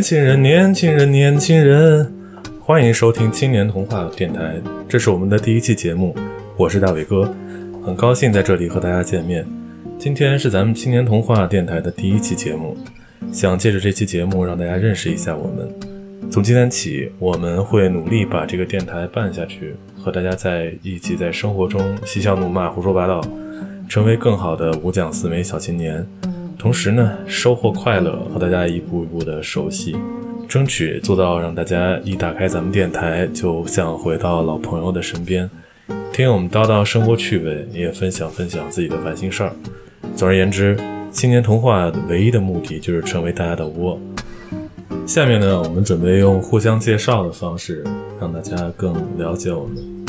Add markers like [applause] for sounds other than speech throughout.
年轻人，年轻人，年轻人，欢迎收听青年童话电台，这是我们的第一期节目，我是大伟哥，很高兴在这里和大家见面。今天是咱们青年童话电台的第一期节目，想借着这期节目让大家认识一下我们。从今天起，我们会努力把这个电台办下去，和大家在一起在生活中嬉笑怒骂、胡说八道，成为更好的五讲四美小青年。同时呢，收获快乐和大家一步一步的熟悉，争取做到让大家一打开咱们电台就像回到老朋友的身边，听我们叨叨生活趣味，也分享分享自己的烦心事儿。总而言之，青年童话唯一的目的就是成为大家的窝。下面呢，我们准备用互相介绍的方式，让大家更了解我们。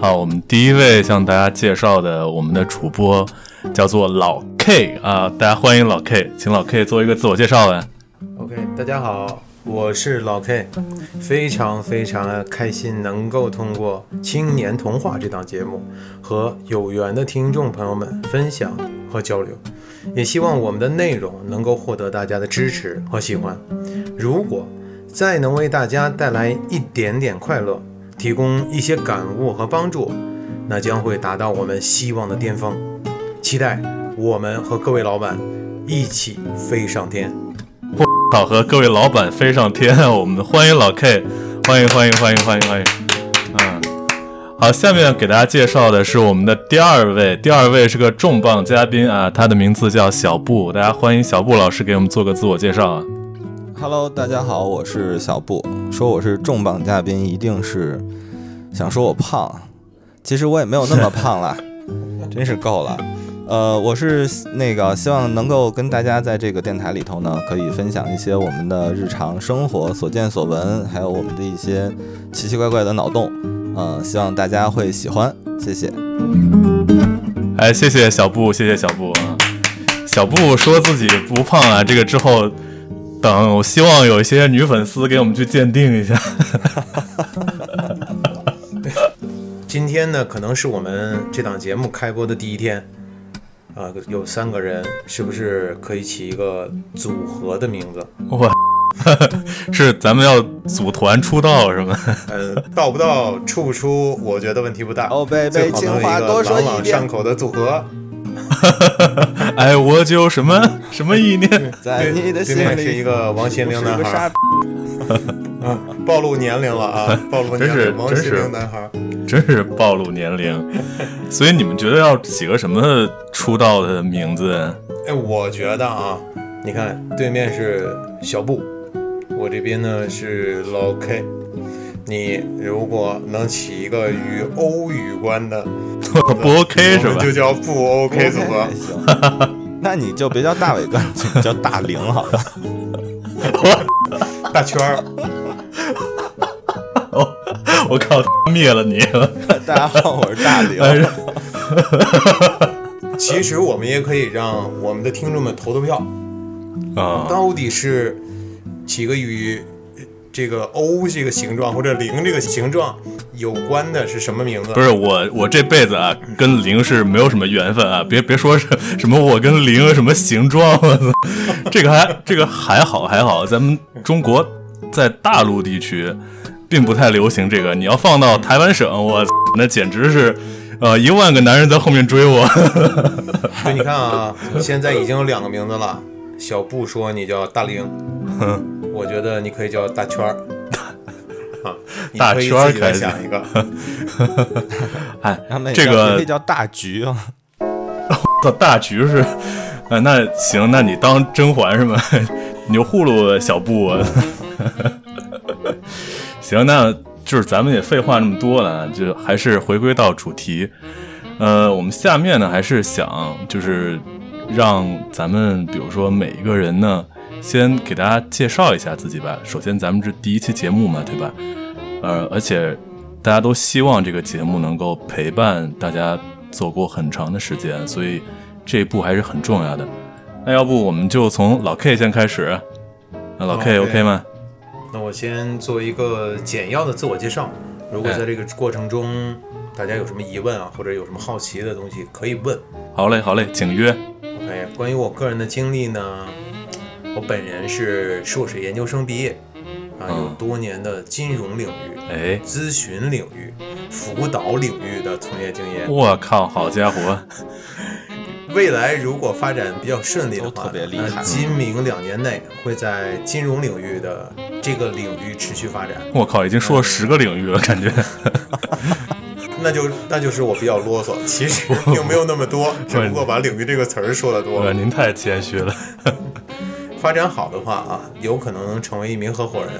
好，我们第一位向大家介绍的我们的主播叫做老。K 啊，大家欢迎老 K，请老 K 做一个自我介绍呗。OK，大家好，我是老 K，非常非常的开心能够通过《青年童话》这档节目和有缘的听众朋友们分享和交流，也希望我们的内容能够获得大家的支持和喜欢。如果再能为大家带来一点点快乐，提供一些感悟和帮助，那将会达到我们希望的巅峰。期待。我们和各位老板一起飞上天，好，和各位老板飞上天。我们欢迎老 K，欢迎欢迎欢迎欢迎欢迎。嗯，好，下面给大家介绍的是我们的第二位，第二位是个重磅嘉宾啊，他的名字叫小布，大家欢迎小布老师给我们做个自我介绍啊。Hello，大家好，我是小布。说我是重磅嘉宾，一定是想说我胖，其实我也没有那么胖了，[laughs] 真是够了。呃，我是那个希望能够跟大家在这个电台里头呢，可以分享一些我们的日常生活所见所闻，还有我们的一些奇奇怪怪的脑洞，呃，希望大家会喜欢，谢谢。哎，谢谢小布，谢谢小布啊。小布说自己不胖啊，这个之后等，我希望有一些女粉丝给我们去鉴定一下。[laughs] 今天呢，可能是我们这档节目开播的第一天。啊，有三个人，是不是可以起一个组合的名字？哇，[laughs] 是咱们要组团出道是吗？[laughs] 呃，到不到，出不出，我觉得问题不大。哦，贝贝，情话多说一朗朗上口的组合。[laughs] 哎，我就什么什么意念，在你的心里是一个王心凌男孩。[laughs] 啊，暴露年龄了啊！[laughs] 暴露年龄，王心凌男孩。真是暴露年龄，所以你们觉得要起个什么出道的名字？哎，我觉得啊，你看对面是小布，我这边呢是老 K，你如果能起一个与欧语关的，不 OK 是吧？就叫不 OK 组合。[laughs] 那你就别叫大伟哥，叫大玲好了。[laughs] 大圈儿。[laughs] 我靠！灭了你了！大家好，我是大刘。其实我们也可以让我们的听众们投投票啊，到底是起个与这个 O 这个形状或者零这个形状有关的是什么名字？不是我，我这辈子啊跟零是没有什么缘分啊！别别说是什么我跟零什么形状，这个还这个还好还好，咱们中国在大陆地区。并不太流行这个，你要放到台湾省，我那简直是，呃，一万个男人在后面追我。[laughs] 你看啊，现在已经有两个名字了。小布说你叫大玲，[laughs] 我觉得你可以叫大圈儿。[laughs] 大圈儿可以想一个。[laughs] 哎，这个可以叫大局啊。[laughs] 到大局是，啊，那行，那你当甄嬛是吗？你呼噜小布。行，那就是咱们也废话那么多了，就还是回归到主题。呃，我们下面呢，还是想就是让咱们，比如说每一个人呢，先给大家介绍一下自己吧。首先，咱们这第一期节目嘛，对吧？呃，而且大家都希望这个节目能够陪伴大家走过很长的时间，所以这一步还是很重要的。那要不我们就从老 K 先开始，那老 K OK 吗？那我先做一个简要的自我介绍。如果在这个过程中，大家有什么疑问啊，或者有什么好奇的东西，可以问。好嘞，好嘞，请约。OK，关于我个人的经历呢，我本人是硕士研究生毕业，啊，有嗯多年的金融领域、哎，咨询领域、辅导领域的从业经验。我靠，好家伙，未来如果发展比较顺利的话，特别厉害那今明两年内会在金融领域的这个领域持续发展。我靠，已经说了十个领域了，感觉。那就那就是我比较啰嗦，其实 [laughs] 并没有那么多，只不过把领域这个词儿说的多 [laughs] 呃，了。您太谦虚了。发展好的话啊，有可能成为一名合伙人。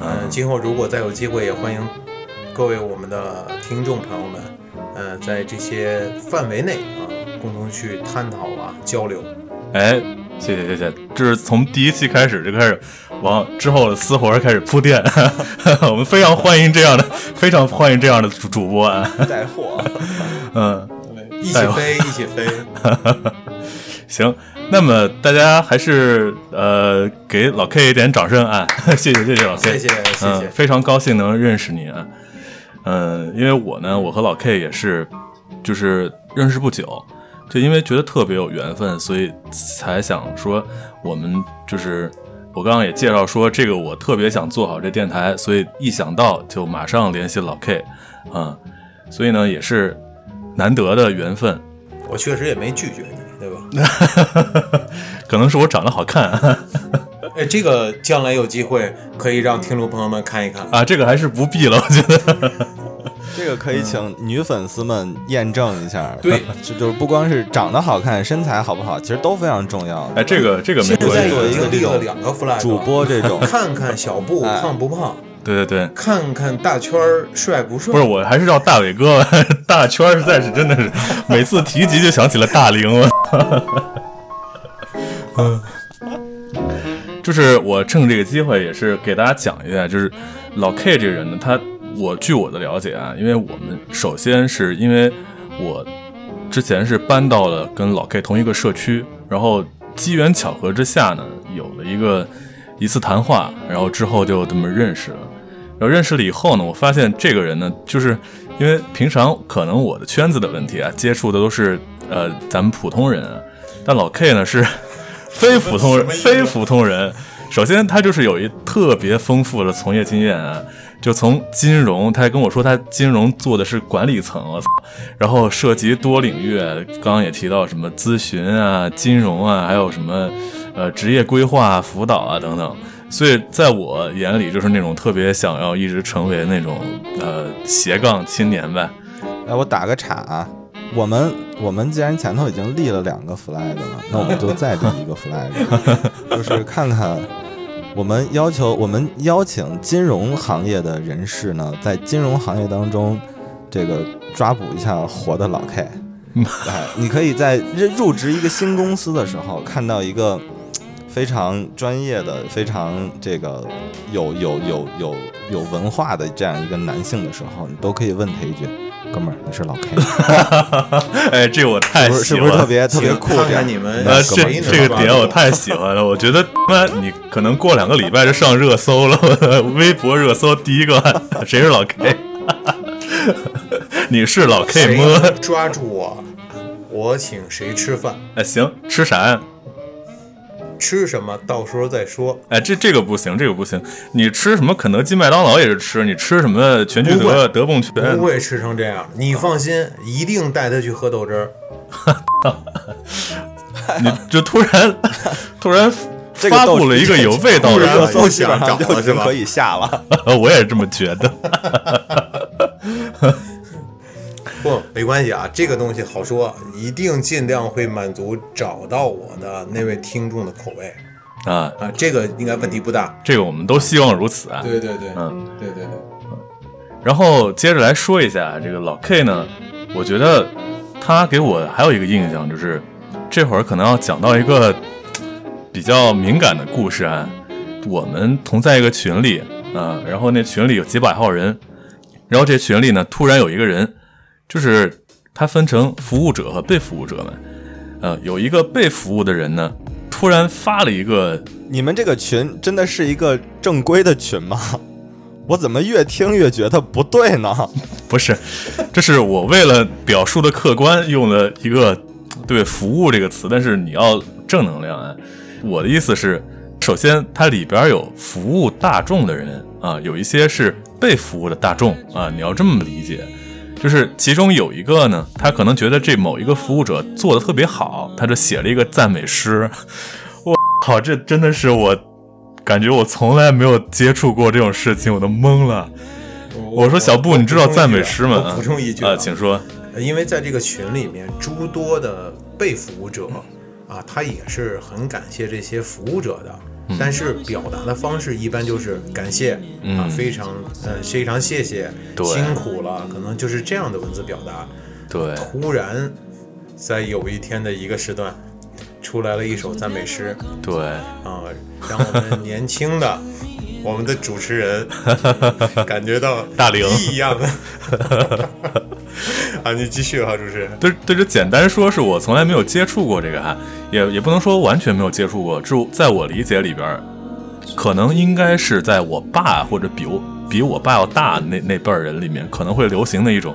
嗯，今后如果再有机会，也欢迎各位我们的听众朋友们，呃，在这些范围内啊，共同去探讨啊，交流。哎，谢谢谢谢，这是从第一期开始就开始往之后的私活开始铺垫，[laughs] 我们非常欢迎这样的，非常欢迎这样的主主播啊，带货。[laughs] 嗯，[laughs] 一起飞，一起飞。行，那么大家还是呃给老 K 一点掌声啊，[laughs] 谢谢谢谢老 K，谢谢谢谢嗯，非常高兴能认识你啊，嗯，因为我呢，我和老 K 也是就是认识不久，就因为觉得特别有缘分，所以才想说我们就是我刚刚也介绍说这个我特别想做好这电台，所以一想到就马上联系老 K，啊、所以呢也是难得的缘分，我确实也没拒绝你？[laughs] 可能是我长得好看 [laughs] 哎，这个将来有机会可以让听众朋友们看一看。啊，这个还是不必了，我觉得。[laughs] 这个可以请女粉丝们验证一下。对，就就是不光是长得好看，身材好不好，其实都非常重要。哎，这个这个没现在关系作为一个已经立了两个 flag，主播这种看看小布哎胖不胖，对对对，看看大圈儿帅不帅。不是，我还是叫大伟哥，[laughs] 大圈儿实在是真的是每次提及就想起了大龄，我。嗯，[laughs] 就是我趁这个机会也是给大家讲一下，就是老 K 这个人呢，他我据我的了解啊，因为我们首先是因为我之前是搬到了跟老 K 同一个社区，然后机缘巧合之下呢，有了一个一次谈话，然后之后就这么认识了。然后认识了以后呢，我发现这个人呢，就是因为平常可能我的圈子的问题啊，接触的都是呃咱们普通人啊，但老 K 呢是非普通人，非普通人。首先，他就是有一特别丰富的从业经验啊，就从金融，他还跟我说他金融做的是管理层，我操，然后涉及多领域，刚刚也提到什么咨询啊、金融啊，还有什么呃职业规划、辅导啊等等。所以在我眼里，就是那种特别想要一直成为那种呃斜杠青年呗。哎，我打个岔啊，我们我们既然前头已经立了两个 flag 了，那我们就再立一个 flag，[laughs] 就是看看我们要求我们邀请金融行业的人士呢，在金融行业当中这个抓捕一下活的老 K。[laughs] 哎，你可以在入入职一个新公司的时候，看到一个非常专业的、非常这个有有有有有文化的这样一个男性的时候，你都可以问他一句：“哥们儿，你是老 K 吗 [laughs] 哎，这我太是不是？是喜欢了。不是特别特别酷？你们呃，这这个点我太喜欢了，我觉得你可能过两个礼拜就上热搜了，[laughs] 微博热搜第一个谁是老 K？你是老 K 谁么？抓住我，我请谁吃饭，哎，行，吃啥呀？吃什么到时候再说。哎，这这个不行，这个不行。你吃什么肯德基、麦当劳也是吃，你吃什么全聚德、德蹦全不？会吃成这样，你放心，一定带他去喝豆汁儿。[laughs] 你就突然突然这个豆发布了一个有味道的不想找了是可以下了。[laughs] 我也是这么觉得。[laughs] 不，没关系啊，这个东西好说，一定尽量会满足找到我的那位听众的口味啊，啊，这个应该问题不大。这个我们都希望如此啊。对对对，嗯，对对对，然后接着来说一下这个老 K 呢，我觉得他给我还有一个印象就是，这会儿可能要讲到一个比较敏感的故事啊。我们同在一个群里啊，然后那群里有几百号人，然后这群里呢，突然有一个人，就是它分成服务者和被服务者们，呃，有一个被服务的人呢，突然发了一个你们这个群真的是一个正规的群吗？[laughs] 我怎么越听越觉得不对呢？[laughs] 不是，这是我为了表述的客观用了一个对“服务”这个词，但是你要正能量啊。我的意思是，首先，它里边有服务大众的人啊，有一些是被服务的大众啊，你要这么理解。就是其中有一个呢，他可能觉得这某一个服务者做的特别好，他就写了一个赞美诗。[laughs] 我靠，这真的是我感觉我从来没有接触过这种事情，我都懵了。我说小布，你知道赞美诗吗？补充一句啊，请说。因为在这个群里面，诸多的被服务者啊，他也是很感谢这些服务者的。但是表达的方式一般就是感谢啊，非常呃非常谢谢，辛苦了，可能就是这样的文字表达。对，突然在有一天的一个时段，出来了一首赞美诗。对，啊，让我们年轻的我们的主持人 [laughs] 感觉到大龄一样的。[laughs] 啊，你继续哈，主持人。对对，这简单说是我从来没有接触过这个哈，也也不能说完全没有接触过。就在我理解里边，可能应该是在我爸或者比我比我爸要大那那辈儿人里面，可能会流行的一种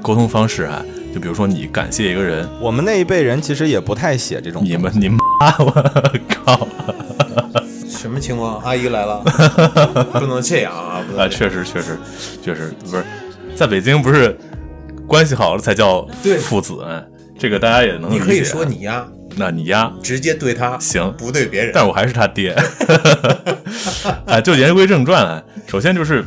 沟通方式哈。就比如说你感谢一个人，我们那一辈人其实也不太写这种。你们你妈，我靠！什么情况？阿姨来了，[laughs] 不能这样啊！啊，确实确实确实不是，在北京不是。关系好了才叫父子，这个大家也能理解。你可以说你呀，那你呀，直接对他行，不对别人。但我还是他爹。哎，[laughs] 就言归正传啊，首先就是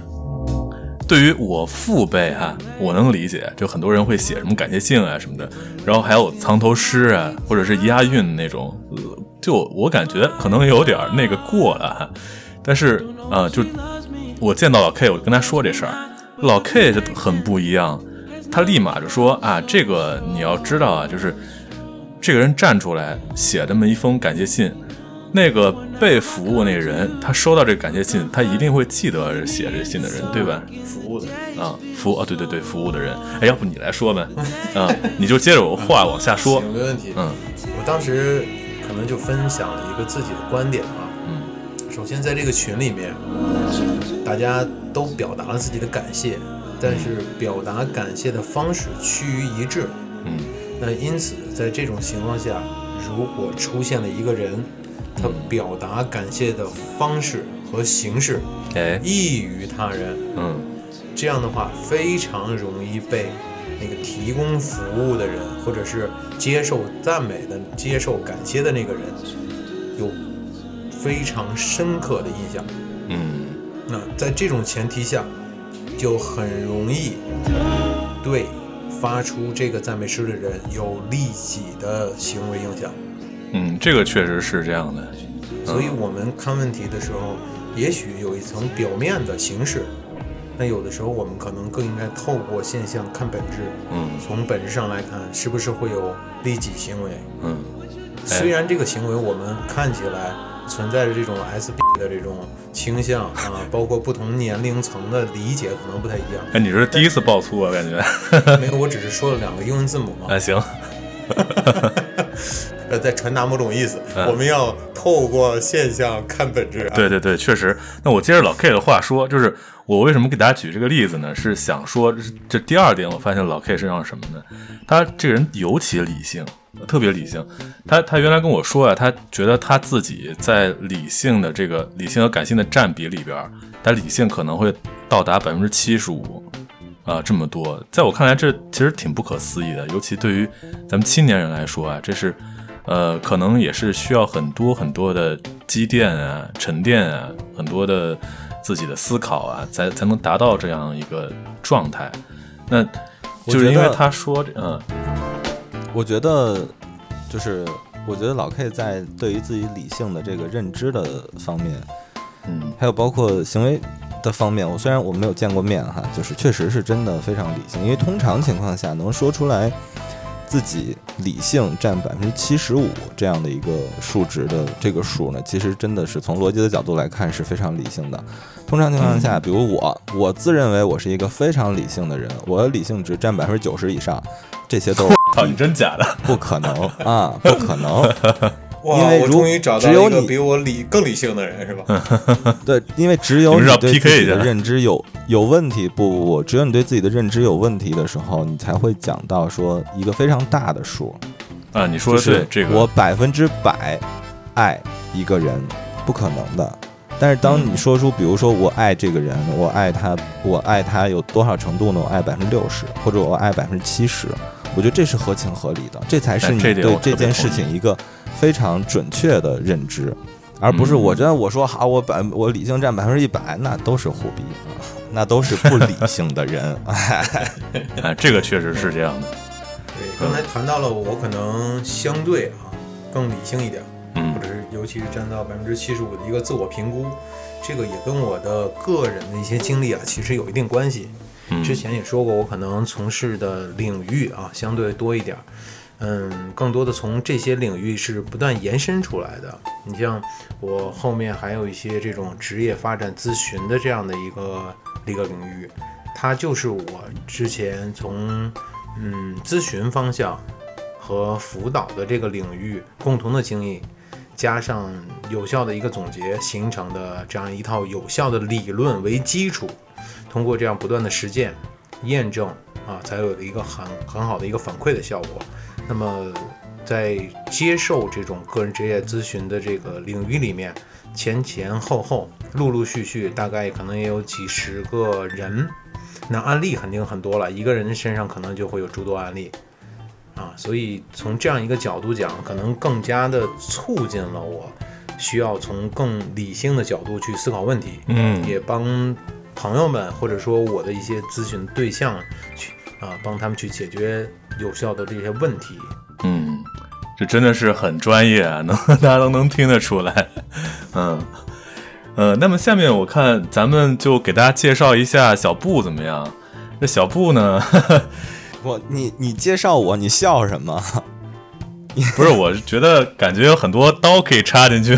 对于我父辈哈，我能理解，就很多人会写什么感谢信啊什么的，然后还有藏头诗啊，或者是押韵那种，就我感觉可能有点那个过了哈。但是啊，就我见到老 K，我跟他说这事儿，老 K 就很不一样。他立马就说啊，这个你要知道啊，就是这个人站出来写这么一封感谢信，那个被服务那个人，他收到这个感谢信，他一定会记得写这信的人，对吧？服务的啊，服务啊，对对对，服务的人。哎，要不你来说呗？啊，你就接着我话往下说。没问题。嗯，我当时可能就分享了一个自己的观点啊。嗯。首先，在这个群里面，大家都表达了自己的感谢。但是表达感谢的方式趋于一致，嗯，那因此在这种情况下，如果出现了一个人，他表达感谢的方式和形式，哎，异于他人，嗯，这样的话非常容易被那个提供服务的人，或者是接受赞美的、接受感谢的那个人，有非常深刻的印象，嗯，那在这种前提下。就很容易对发出这个赞美诗的人有利己的行为影响。嗯，这个确实是这样的。所以我们看问题的时候，也许有一层表面的形式，那有的时候我们可能更应该透过现象看本质。嗯，从本质上来看，是不是会有利己行为？嗯，虽然这个行为我们看起来。存在着这种 S B 的这种倾向啊，包括不同年龄层的理解可能不太一样。哎，你是第一次爆粗啊？感觉没有，我只是说了两个英文字母嘛。啊，[laughs] 行。[laughs] 呃，在传达某种意思。我们要透过现象看本质。对对对，确实。那我接着老 K 的话说，就是我为什么给大家举这个例子呢？是想说，这第二点，我发现老 K 身上什么呢？他这个人尤其理性。特别理性，他他原来跟我说啊，他觉得他自己在理性的这个理性和感性的占比里边，他理性可能会到达百分之七十五啊，这么多，在我看来这其实挺不可思议的，尤其对于咱们青年人来说啊，这是呃可能也是需要很多很多的积淀啊、沉淀啊，很多的自己的思考啊，才才能达到这样一个状态。那就是因为他说嗯。我觉得，就是我觉得老 K 在对于自己理性的这个认知的方面，嗯，还有包括行为的方面，我虽然我没有见过面哈，就是确实是真的非常理性。因为通常情况下能说出来自己理性占百分之七十五这样的一个数值的这个数呢，其实真的是从逻辑的角度来看是非常理性的。通常情况下，比如我，我自认为我是一个非常理性的人，我的理性值占百分之九十以上。这些都，[laughs] 操你真假的？不可能啊，不可能！[laughs] 哇，我终于找到一个比我理更理性的人，是吧？[laughs] 对，因为只有你对自己的认知有有问题，不不不，只有你对自己的认知有问题的时候，你才会讲到说一个非常大的数啊。你说的是这个，我百分之百爱一个人，不可能的。但是当你说出，比如说我爱这个人，我爱他，我爱他有多少程度呢？我爱百分之六十，或者我爱百分之七十，我觉得这是合情合理的，这才是你对这件事情一个非常准确的认知，而不是我真的我说好，我百我理性占百分之一百，那都是虎逼啊，那都是不理性的人。[laughs] 哎，这个确实是这样的。对，刚才谈到了我可能相对啊更理性一点。嗯或者是尤其是占到百分之七十五的一个自我评估，这个也跟我的个人的一些经历啊，其实有一定关系。之前也说过，我可能从事的领域啊相对多一点，嗯，更多的从这些领域是不断延伸出来的。你像我后面还有一些这种职业发展咨询的这样的一个一个领域，它就是我之前从嗯咨询方向和辅导的这个领域共同的经历。加上有效的一个总结形成的这样一套有效的理论为基础，通过这样不断的实践验证啊，才有了一个很很好的一个反馈的效果。那么在接受这种个人职业咨询的这个领域里面，前前后后陆陆续续，大概可能也有几十个人，那案例肯定很多了，一个人身上可能就会有诸多案例。啊，所以从这样一个角度讲，可能更加的促进了我需要从更理性的角度去思考问题，嗯，也帮朋友们或者说我的一些咨询对象去啊，帮他们去解决有效的这些问题。嗯，这真的是很专业啊，能 [laughs] 大家都能听得出来。嗯，呃，那么下面我看咱们就给大家介绍一下小布怎么样？这小布呢？[laughs] 我你你介绍我，你笑什么？[laughs] 不是，我是觉得感觉有很多刀可以插进去。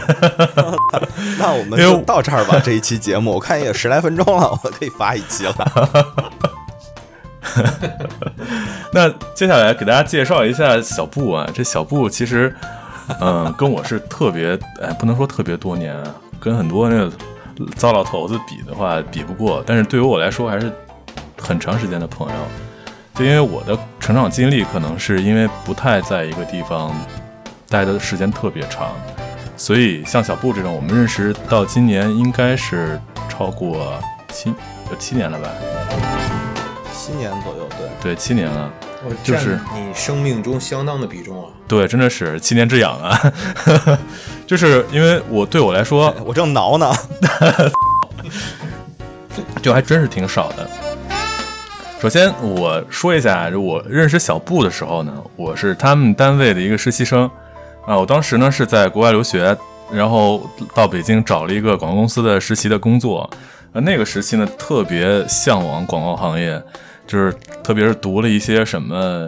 那我们就到这儿吧。这一期节目我看也有十来分钟了，我可以发一期了。[laughs] 那接下来给大家介绍一下小布啊，这小布其实，嗯，跟我是特别，哎，不能说特别多年，跟很多那个糟老头子比的话比不过，但是对于我来说还是很长时间的朋友。就因为我的成长经历，可能是因为不太在一个地方待的时间特别长，所以像小布这种，我们认识到今年应该是超过七有七年了吧？七年左右，对对，七年了，就是你生命中相当的比重啊！对，真的是七年之痒啊！[laughs] 就是因为我对我来说，[laughs] 我正挠呢，[laughs] 就还真是挺少的。首先我说一下，我认识小布的时候呢，我是他们单位的一个实习生，啊，我当时呢是在国外留学，然后到北京找了一个广告公司的实习的工作，呃，那个时期呢特别向往广告行业，就是特别是读了一些什么，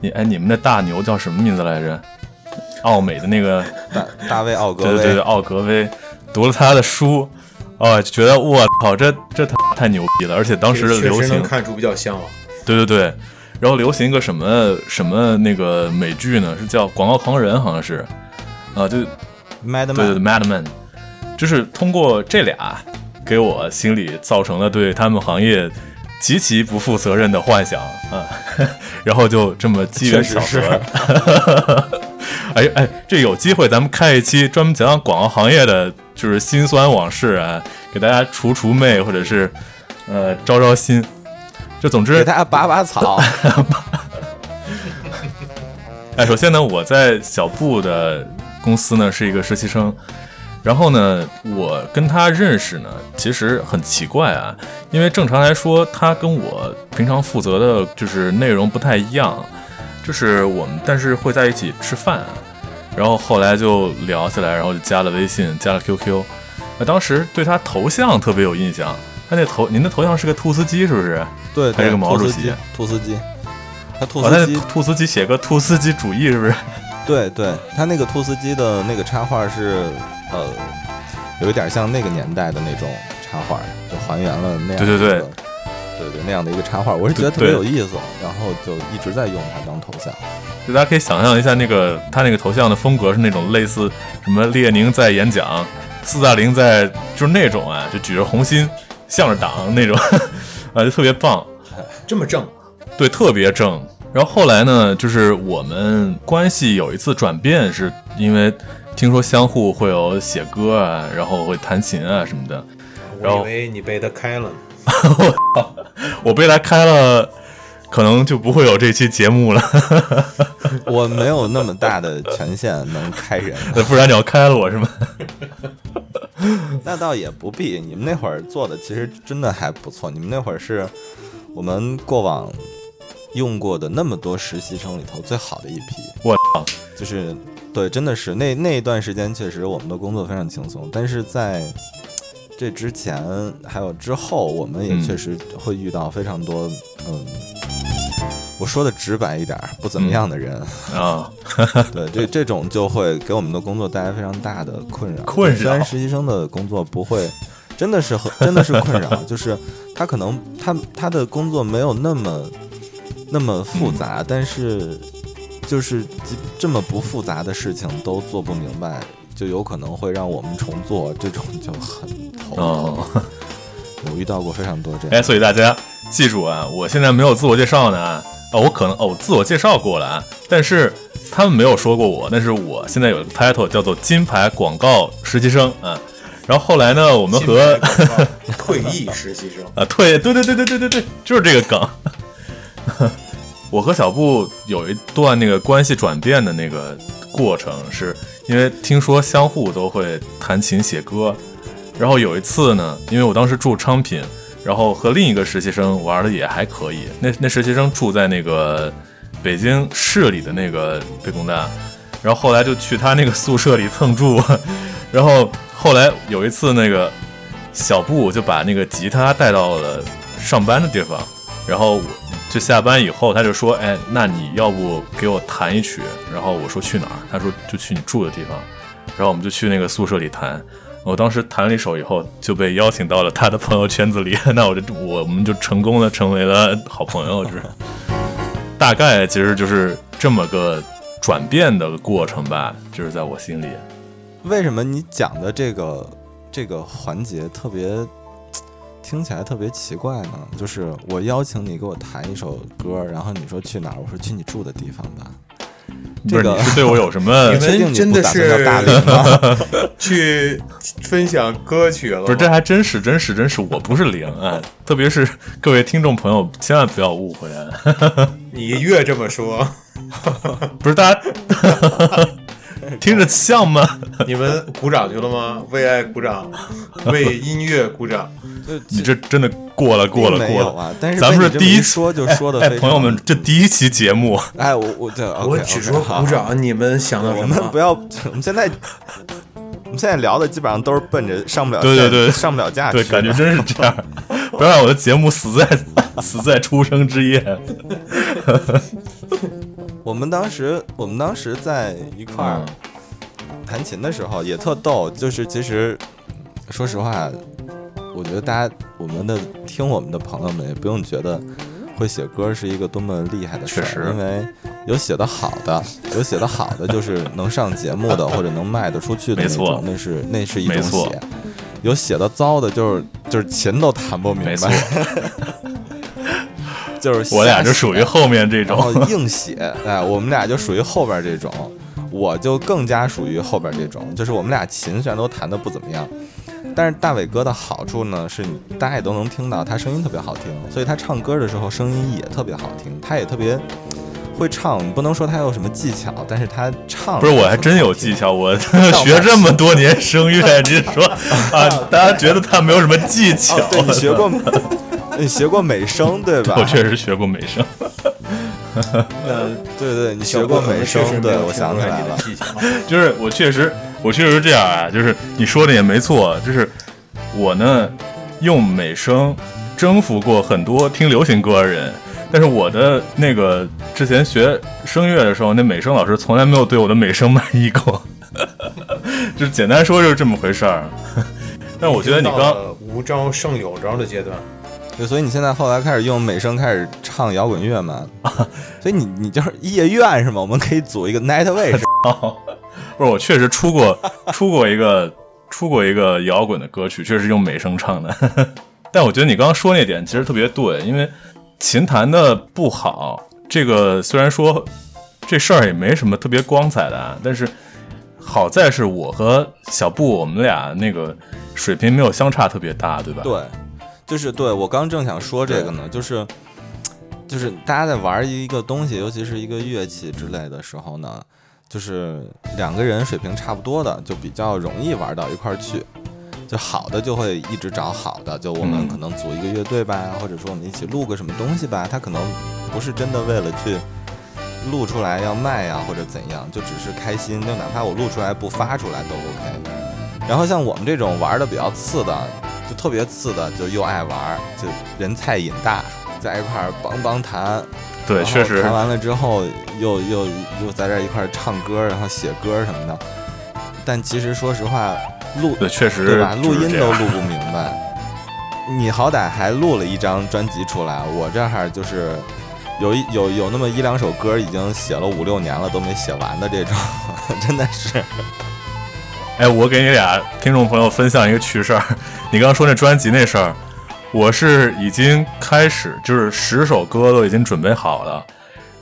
你哎你们那大牛叫什么名字来着？奥美的那个大大卫奥格威，对对对，奥格威，读了他的书。哦，觉得我操，这这太太牛逼了！而且当时流行，看出比较向往。对对对，然后流行一个什么什么那个美剧呢？是叫《广告狂人》，好像是啊，就 Madman，对对 Madman，就是通过这俩给我心里造成了对他们行业极其不负责任的幻想啊，[laughs] 然后就这么机缘巧合。[laughs] 哎哎，这有机会咱们开一期专门讲讲广告行业的。就是辛酸往事啊，给大家除除魅，或者是呃招招心，就总之给大家拔拔草。[laughs] 哎，首先呢，我在小布的公司呢是一个实习生，然后呢，我跟他认识呢其实很奇怪啊，因为正常来说他跟我平常负责的就是内容不太一样，就是我们但是会在一起吃饭。然后后来就聊起来，然后就加了微信，加了 QQ。那当时对他头像特别有印象，他那头，您的头像是个兔斯基，是不是？对，还是个毛主席。兔斯基，他兔斯基，兔斯基写个兔斯基主义，是不是？对对，他那个兔斯基的那个插画是，呃，有一点像那个年代的那种插画，就还原了那样。对对对。对对，那样的一个插画，我是觉得特别有意思，然后就一直在用它当头像。就大家可以想象一下，那个他那个头像的风格是那种类似什么列宁在演讲，斯大林在，就是那种啊，就举着红心向着党那种，[laughs] 啊，就特别棒。这么正？对，特别正。然后后来呢，就是我们关系有一次转变，是因为听说相互会有写歌啊，然后会弹琴啊什么的。然后我以为你被他开了呢。[laughs] 我被他开了，可能就不会有这期节目了。[laughs] 我没有那么大的权限能开人，[laughs] 不然你要开了我是吗？那倒也不必。你们那会儿做的其实真的还不错，你们那会儿是我们过往用过的那么多实习生里头最好的一批。我操！就是对，真的是那那一段时间，确实我们的工作非常轻松。但是在这之前还有之后，我们也嗯确实会遇到非常多，嗯，我说的直白一点，不怎么样的人。啊，[laughs] 对，这这种就会给我们的工作带来非常大的困扰。困扰虽然实习生的工作不会，真的是很真的是困扰，就是他可能他他的工作没有那么那么复杂，但是就是这这么不复杂的事情都做不明白，就有可能会让我们重做，这种就很头疼。哦，[laughs] 我遇到过非常多这样。哎，所以大家记住啊，我现在没有自我介绍呢啊，哦，我可能哦，我自我介绍过了啊，但是他们没有说过我，但是我现在有一个 title 叫做金牌广告实习生啊。然后后来呢，我们和 [laughs] 退役实习生，啊，退，对对对对对对对，就是这个梗。我和小布有一段那个关系转变的那个过程，是因为听说相互都会弹琴写歌，然后有一次呢，因为我当时住昌平，然后和另一个实习生玩的也还可以，那 [laughs] 那实习生住在那个北京市里的那个北工大，然后后来就去他那个宿舍里蹭住，然后后来有一次那个小布就把那个吉他带到了上班的地方，然后我就下班以后他就说，哎，那你要不给我弹一曲？然后我说去哪儿？他说就去你住的地方，然后我们就去那个宿舍里弹。我当时弹了一首以后，就被邀请到了他的朋友圈子里，[laughs] 那我就我我们就成功的成为了好朋友，就是 [laughs] 大概其实就是这么个转变的过程吧，就是在我心里。为什么你讲的这个这个环节特别听起来特别奇怪呢？就是我邀请你给我弹一首歌，然后你说去哪儿？我说去你住的地方吧。不是这个你是对我有什么 [laughs] 你？确定们真的你不是？[laughs] 去分享歌曲了？不是，这还真是真是真是，我不是零啊！特别是各位听众朋友，千万不要误会啊！[laughs] 你越这么说，不是大家 [laughs] 听着像吗？你们鼓掌去了吗？为爱鼓掌，[laughs] 为音乐鼓掌。你这真的过了过了过了。并没有啊！但是咱们是第一说就说的哎，朋友们，这第一期节目，哎，我我对，我只说鼓。掌，你们想到我什么？们不要，我们现在我们现在聊的基本上都是奔着上不了对对对上不了架对，感觉真是这样。不要让我的节目死在死在出生之夜。我们当时，我们当时在一块儿弹琴的时候也特逗，就是其实说实话，我觉得大家我们的听我们的朋友们也不用觉得会写歌是一个多么厉害的事儿，因为有写的好的，[laughs] 有写的好的就是能上节目的或者能卖得出去的那没错。种，那是那是一种写。有写的糟的，就是就是琴都弹不明白，[laughs] 就是我俩就属于后面这种，[laughs] 硬写，哎，我们俩就属于后边这种，我就更加属于后边这种，就是我们俩琴虽然都弹的不怎么样，但是大伟哥的好处呢是你大家也都能听到他声音特别好听，所以他唱歌的时候声音也特别好听，他也特别会唱，你不能说他有什么技巧，但是他唱不是我还真有技巧，我 [laughs] 学这么多年声乐，你说 [laughs] 啊，大家觉得他没有什么技巧？哦，对你学过，你学过美声对吧？[laughs] 我确实学过美声。[laughs] 那对对，你学过美声，对我想起来了。你的技巧。[laughs] 就是我确实，我确实是这样啊，就是你说的也没错，就是我呢用美声征服过很多听流行歌的人，但是我的那个之前学声乐的时候，那美声老师从来没有对我的美声满意过，就是简单说就是这么回事儿。但我觉得你刚无招胜有招的阶段，对，所以你现在后来开始用美声开始唱摇滚乐嘛？所以你你就是夜愿是吗？我们可以组一个 Nightwish。哦，[laughs] 不是，我确实出过出过一个出过一个摇滚的歌曲，确实用美声唱的。[laughs] 但我觉得你刚刚说那点其实特别对，因为琴弹的不好，这个虽然说这事儿也没什么特别光彩的啊，但是好在是我和小布，我们俩那个水平没有相差特别大，对吧？对，就是对我刚正想说这个呢，就是就是大家在玩一个东西，尤其是一个乐器之类的时候呢，就是两个人水平差不多的，就比较容易玩到一块儿去。就好的就会一直找好的，就我们嗯可能组一个乐队吧，或者说我们一起录个什么东西吧，他可能不是真的为了去录出来要卖呀、或者怎样，就只是开心，就哪怕我录出来不发出来都 OK。然后像我们这种玩的比较次的，就特别次的，就又爱玩，就人菜瘾大，在一块儿梆梆弹，对，确实弹完了之后又又又在这儿一块儿唱歌，然后写歌什么的。但其实说实话，录对，确实对吧？录音都录不明白。你好歹还录了一张专辑出来，我这儿就是有一有有那么一两首歌已经写了五六年了都没写完的这种，[laughs] 真的是。哎，我给你俩听众朋友分享一个趣事儿。你刚刚说那专辑那事儿，我是已经开始，就是十首歌都已经准备好了，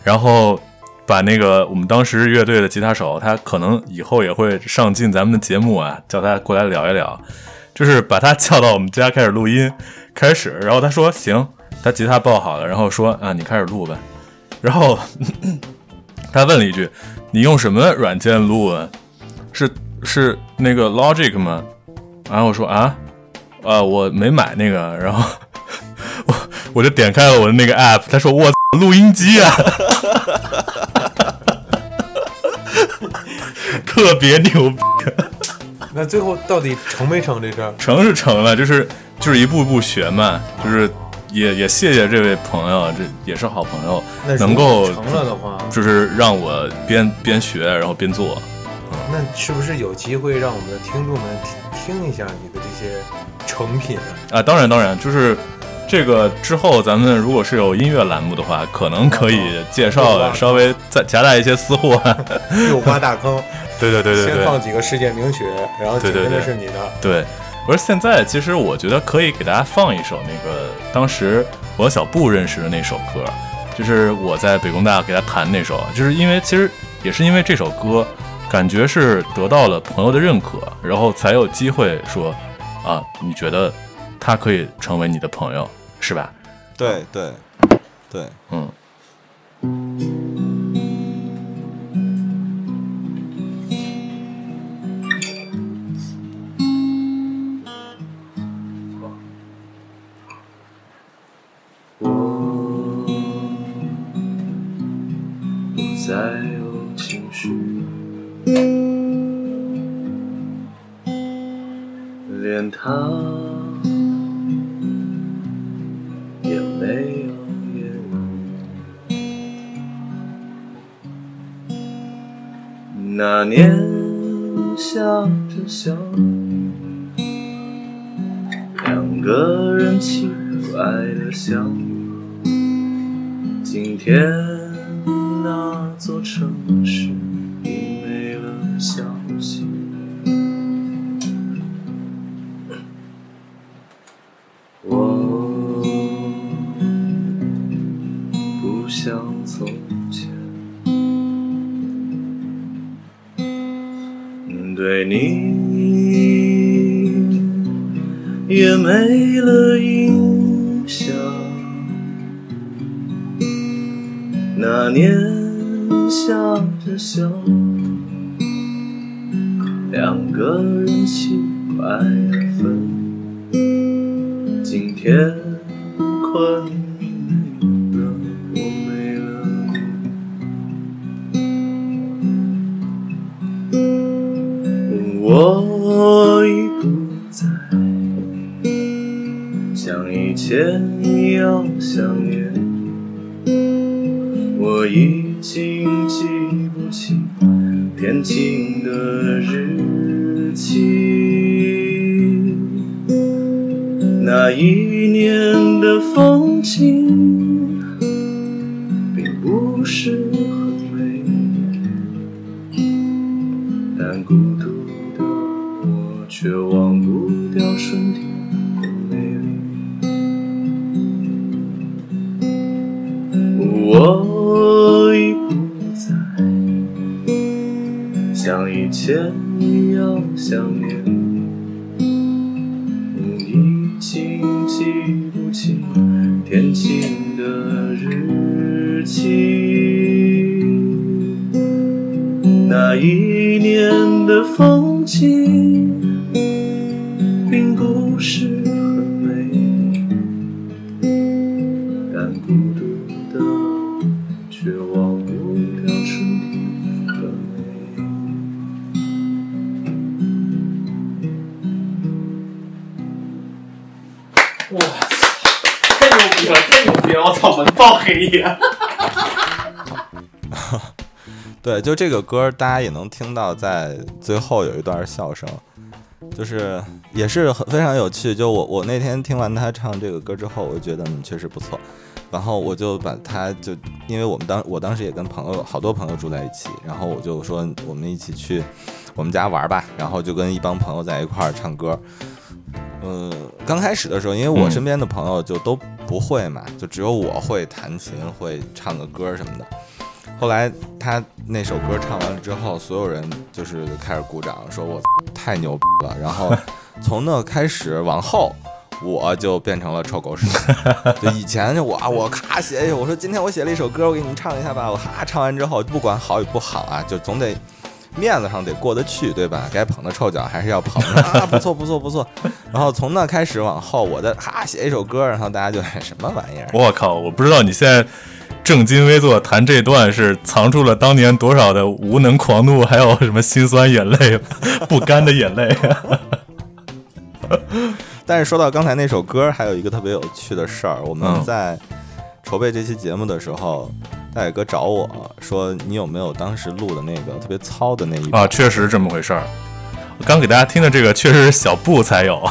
然后把那个我们当时乐队的吉他手，他可能以后也会上进咱们的节目啊，叫他过来聊一聊，就是把他 [laughs] 叫到我们家开始录音，开始，然后他说行，他吉他抱好了，然后说啊你开始录吧，然后 [coughs] 他问了一句，你用什么软件录啊？是是那个 Logic 吗？然后我说啊，啊，我没买那个，[laughs] 然后我我就点开了我的那个 app，他说我录音机啊，[laughs] 特别牛逼，那最后到底成没成这事儿？成是成了，就是就是一步一步学嘛，就是也也谢谢这位朋友，这也是好朋友，能够成了的话，就是让我边边学然后边做。那是不是有机会让我们的听众们听听一下你的这些成品啊？啊，当然当然，就是这个之后，咱们如果是有音乐栏目的话，可能可以介哦绍稍微再夹带一些私货。[laughs] 又挖大坑，[laughs] 对对对对先放几个世界名曲，然后紧对对对跟着是你的。对。不是现在其实我觉得可以给大家放一首那个当时我和小布认识的那首歌，就是我在北工大给他弹那首，就是因为其实也是因为这首歌，感觉是得到了朋友的认可，然后才有机会说啊，你觉得他可以成为你的朋友，是吧？对对对，嗯。那年下着小雨，两个人轻快的相遇。今天那座城市没了印象。那年年的风景并不是很美，但孤独的却忘不掉春天的美。哇操！太牛逼了，太牛逼了！我操，门爆黑夜。对，就这个歌，大家也能听到，在最后有一段笑声，就是也是很非常有趣。就我我那天听完他唱这个歌之后，我就觉得嗯确实不错，然后我就把他就因为我们当我当时也跟朋友好多朋友住在一起，然后我就说我们一起去我们家玩吧，然后就跟一帮朋友在一块儿唱歌。嗯，刚开始的时候，因为我嗯身边的朋友就都不会嘛，就只有我会弹琴，会唱个歌什么的。后来他那首歌唱完了之后，所有人就是开始鼓掌，说我太牛逼了。然后从那开始往后，我就变成了臭狗屎。[laughs] 就以前就我啊我咔写一，我说今天我写了一首歌，我给你们唱一下吧。我哈唱完之后，不管好与不好啊，就总得面子上得过得去，对吧？该捧的臭脚还是要捧的啊，不错不错不错。[laughs] 然后从那开始往后，我再哈写一首歌，然后大家就什么玩意儿？我靠！我不知道你现在正襟危坐弹这段是藏住了当年多少的无能狂怒，还有什么心酸眼泪、不甘的眼泪。[laughs] 但是说到刚才那首歌，还有一个特别有趣的事儿，我们嗯在筹备这期节目的时候，大伟哥找我说，你有没有当时录的那个特别糙的那一版啊，确实是这么回事儿。我刚给大家听的这个确实是小布才有，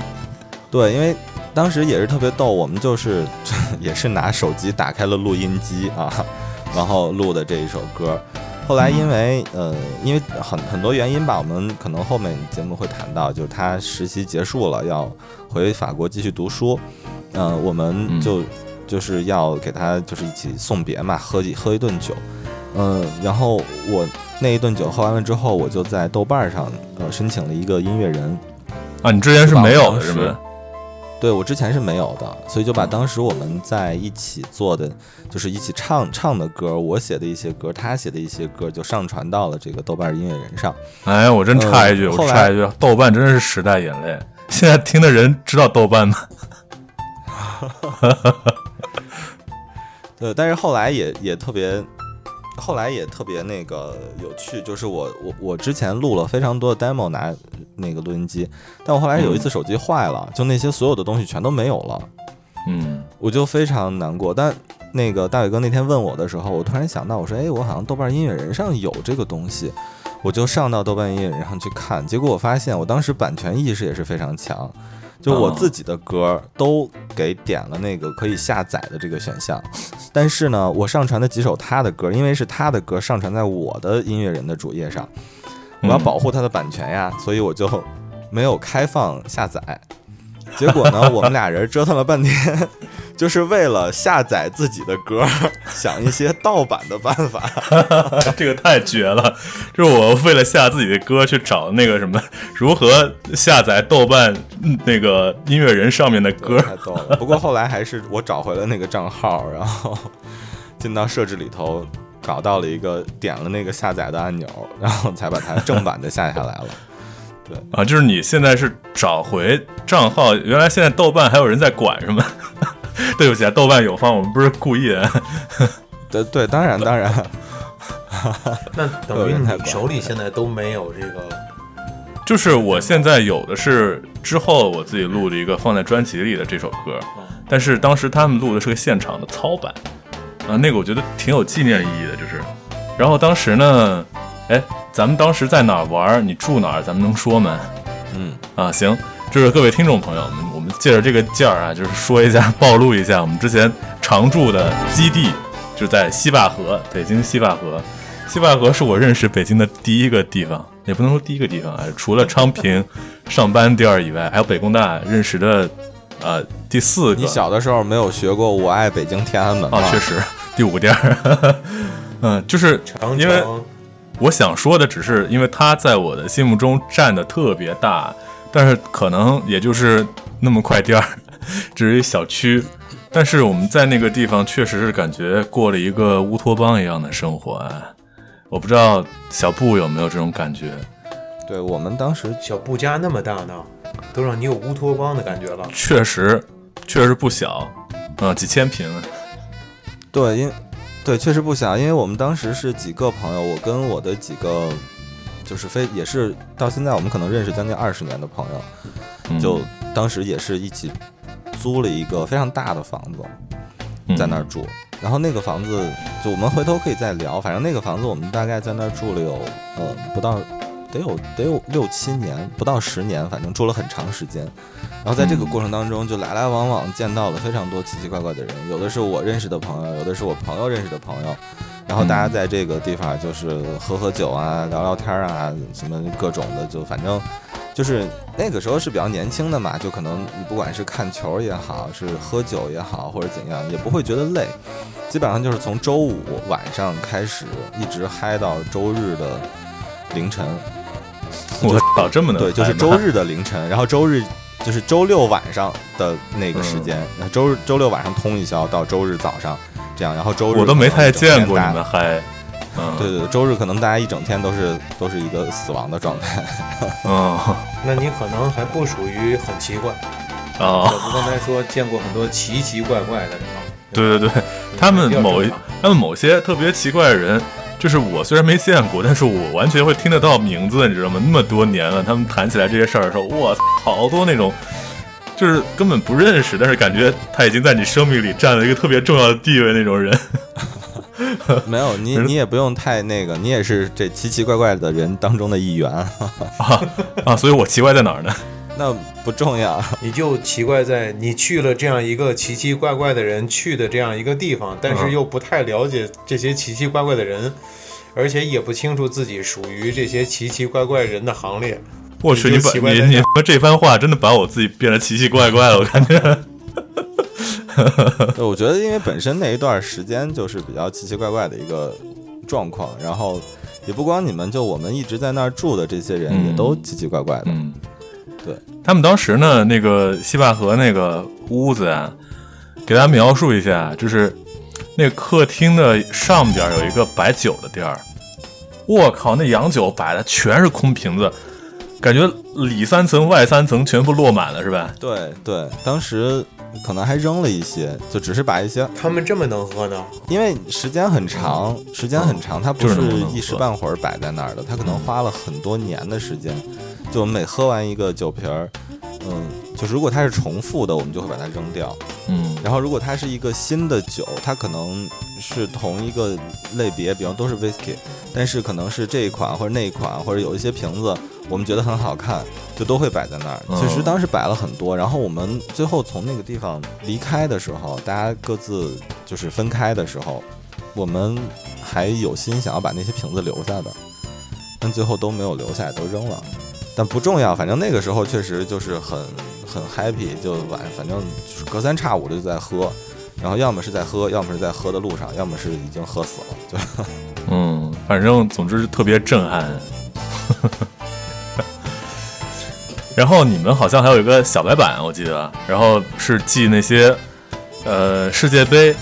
[laughs] 对，因为当时也是特别逗，我们就是 [laughs] 也是拿手机打开了录音机啊，然后录的这一首歌。后来因为呃，因为很很多原因吧，我们可能后面节目会谈到，就是他实习结束了，要回法国继续读书，呃，我们就、就是要给他就是一起送别嘛，喝一喝一顿酒，嗯、然后我那一顿酒喝完了之后，我就在豆瓣上呃申请了一个音乐人，啊，你之前是没有是吗？对我之前是没有的，所以就把当时我们在一起做的，就是一起唱唱的歌，我写的一些歌，他写的一些歌，就上传到了这个豆瓣音乐人上。哎，我真插一句，呃我插一句，豆瓣真的是时代眼泪。现在听的人知道豆瓣吗？[laughs] 对，但是后来也也特别，后来也特别那个有趣，就是我我我之前录了非常多的 demo 拿那个录音机，但我后来有一次手机坏了，就那些所有的东西全都没有了。嗯，我就非常难过。但那个大伟哥那天问我的时候，我突然想到，我说，哎，我好像豆瓣音乐人上有这个东西，我就上到豆瓣音乐人上去看。结果我发现，我当时版权意识也是非常强，就我自己的歌都给点了那个可以下载的这个选项，但是呢，我上传的几首他的歌，因为是他的歌上传在我的音乐人的主页上，我要嗯保护他的版权呀，所以我就没有开放下载。结果呢，我们俩人折腾了半天，[laughs] 就是为了下载自己的歌，想一些盗版的办法。[laughs] 这个太绝了！就是我为了下自己的歌去找那个什么，如何下载豆瓣嗯那个音乐人上面的歌。太逗了。不过后来还是我找回了那个账号，然后进到设置里头，搞到了一个点了那个下载的按钮，然后才把它正版的下下来了。啊，就是你现在是找回账号，原来现在豆瓣还有人在管是吗？[laughs] 对不起啊，豆瓣有方，我们不是故意的。对对，当然当然，[laughs] 那等于你手里现在都没有这个 [laughs] 就是我现在有的是之后我自己录的一个放在专辑里的这首歌，但是当时他们录的是个现场的操版，啊，那个我觉得挺有纪念意义的，就是。然后当时呢，哎，咱们当时在哪儿玩儿？你住哪儿？咱们能说吗？嗯，啊，行，就是各位听众朋友们，我们借着这个劲儿啊，就是说一下，[laughs] 暴露一下我们之前常住的基地，就在西坝河，北京西坝河。西坝河是我认识北京的第一个地方，也不能说第一个地方啊，除了昌平上班地儿以外，还有北工大认识的，呃，第四个。你小的时候没有学过“我爱北京天安门”吗？啊，确实第五个地儿，[laughs] 嗯，就是因为城我想说的只是，因为他在我的心目中占的特别大，但是可能也就是那么块地儿，只是一小区。但是我们在那个地方确实是感觉过了一个乌托邦一样的生活啊！我不知道小布有没有这种感觉？对我们当时小布家那么大呢，都让你有乌托邦的感觉了。确实，确实不小，嗯，几千平。对，因对确实不小，因为我们当时是几个朋友，我跟我的几个就是非也是到现在我们可能认识将近二十年的朋友，嗯就当时也是一起租了一个非常大的房子，在那儿住。然后那个房子，就我们回头可以再聊。反正那个房子我们大概在那儿住了有呃不到得有得有六七年，不到十年，反正住了很长时间。然后在这个过程当中，就来来往往见到了非常多奇奇怪怪的人，有的是我认识的朋友，有的是我朋友认识的朋友。然后大家在这个地方就是喝喝酒啊，聊聊天啊，什么各种的，就反正就是那个时候是比较年轻的嘛，就可能你不管是看球也好，是喝酒也好，或者怎样，也不会觉得累。基本上就是从周五晚上开始，一直嗨到周日的凌晨。我操，这么能对，就是周日的凌晨，然后周日就是周六晚上的那个时间，然后周日周六晚上通一宵到周日早上这样，然后周日我都没太见过大你们嗨。嗯，对对对，周日可能大家一整天都是都是一个死亡的状态。[laughs] 嗯，那你可能还不属于很奇怪。小哦，布刚才说见过很多奇奇怪怪的地方。对对对，他们某一他们某些特别奇怪的人，就是我虽然没见过，但是我完全会听得到名字，你知道吗？那么多年了，他们谈起来这些事儿的时候，哇，好多那种。就是根本不认识，但是感觉他已经在你生命里占了一个特别重要的地位那种人。没有你，你也不用太那个，你也是这奇奇怪怪的人当中的一员，[laughs] 啊啊！所以我奇怪在哪儿呢？那不重要。你就奇怪在你去了这样一个奇奇怪怪的人去的这样一个地方，但是嗯又不太了解这些奇奇怪怪的人，而且也不清楚自己属于这些奇奇怪怪人的行列。我去，你你说这番话真的把我自己变得奇奇怪怪了，我感觉。[laughs] 对，我觉得因为本身那一段时间就是比较奇奇怪怪的一个状况，然后也不光你们，就我们一直在那儿住的这些人嗯也都奇奇怪怪的。嗯，对他们当时呢，那个西坝河那个屋子啊，给大家描述一下，就是那个客厅的上边有一个摆酒的地儿，我靠，那洋酒摆的全是空瓶子，感觉里三层外三层全部落满了，是吧？对对，当时可能还扔了一些，就只是把一些，他们这么能喝呢？因为时间很长，时间很长，它不是一时半会儿摆在那儿的，它可能花了很多年的时间。就我们每喝完一个酒瓶儿，嗯，就是如果它是重复的，我们就会把它扔掉。嗯然后如果它是一个新的酒，它可能是同一个类别，比方都是 whisky，但是可能是这一款或者那一款，或者有一些瓶子我们觉得很好看，就都会摆在那儿。嗯其实当时摆了很多，然后我们最后从那个地方离开的时候，大家各自就是分开的时候，我们还有心想要把那些瓶子留下的，但最后都没有留下来，都扔了。不重要，反正那个时候确实就是很很 happy，就晚反正就是隔三差五的就在喝，然后要么是在喝，要么是在喝的路上，要么是已经喝死了，就嗯，反正总之是特别震撼。[laughs] 然后你们好像还有一个小白板，我记得，然后是记那些呃世界杯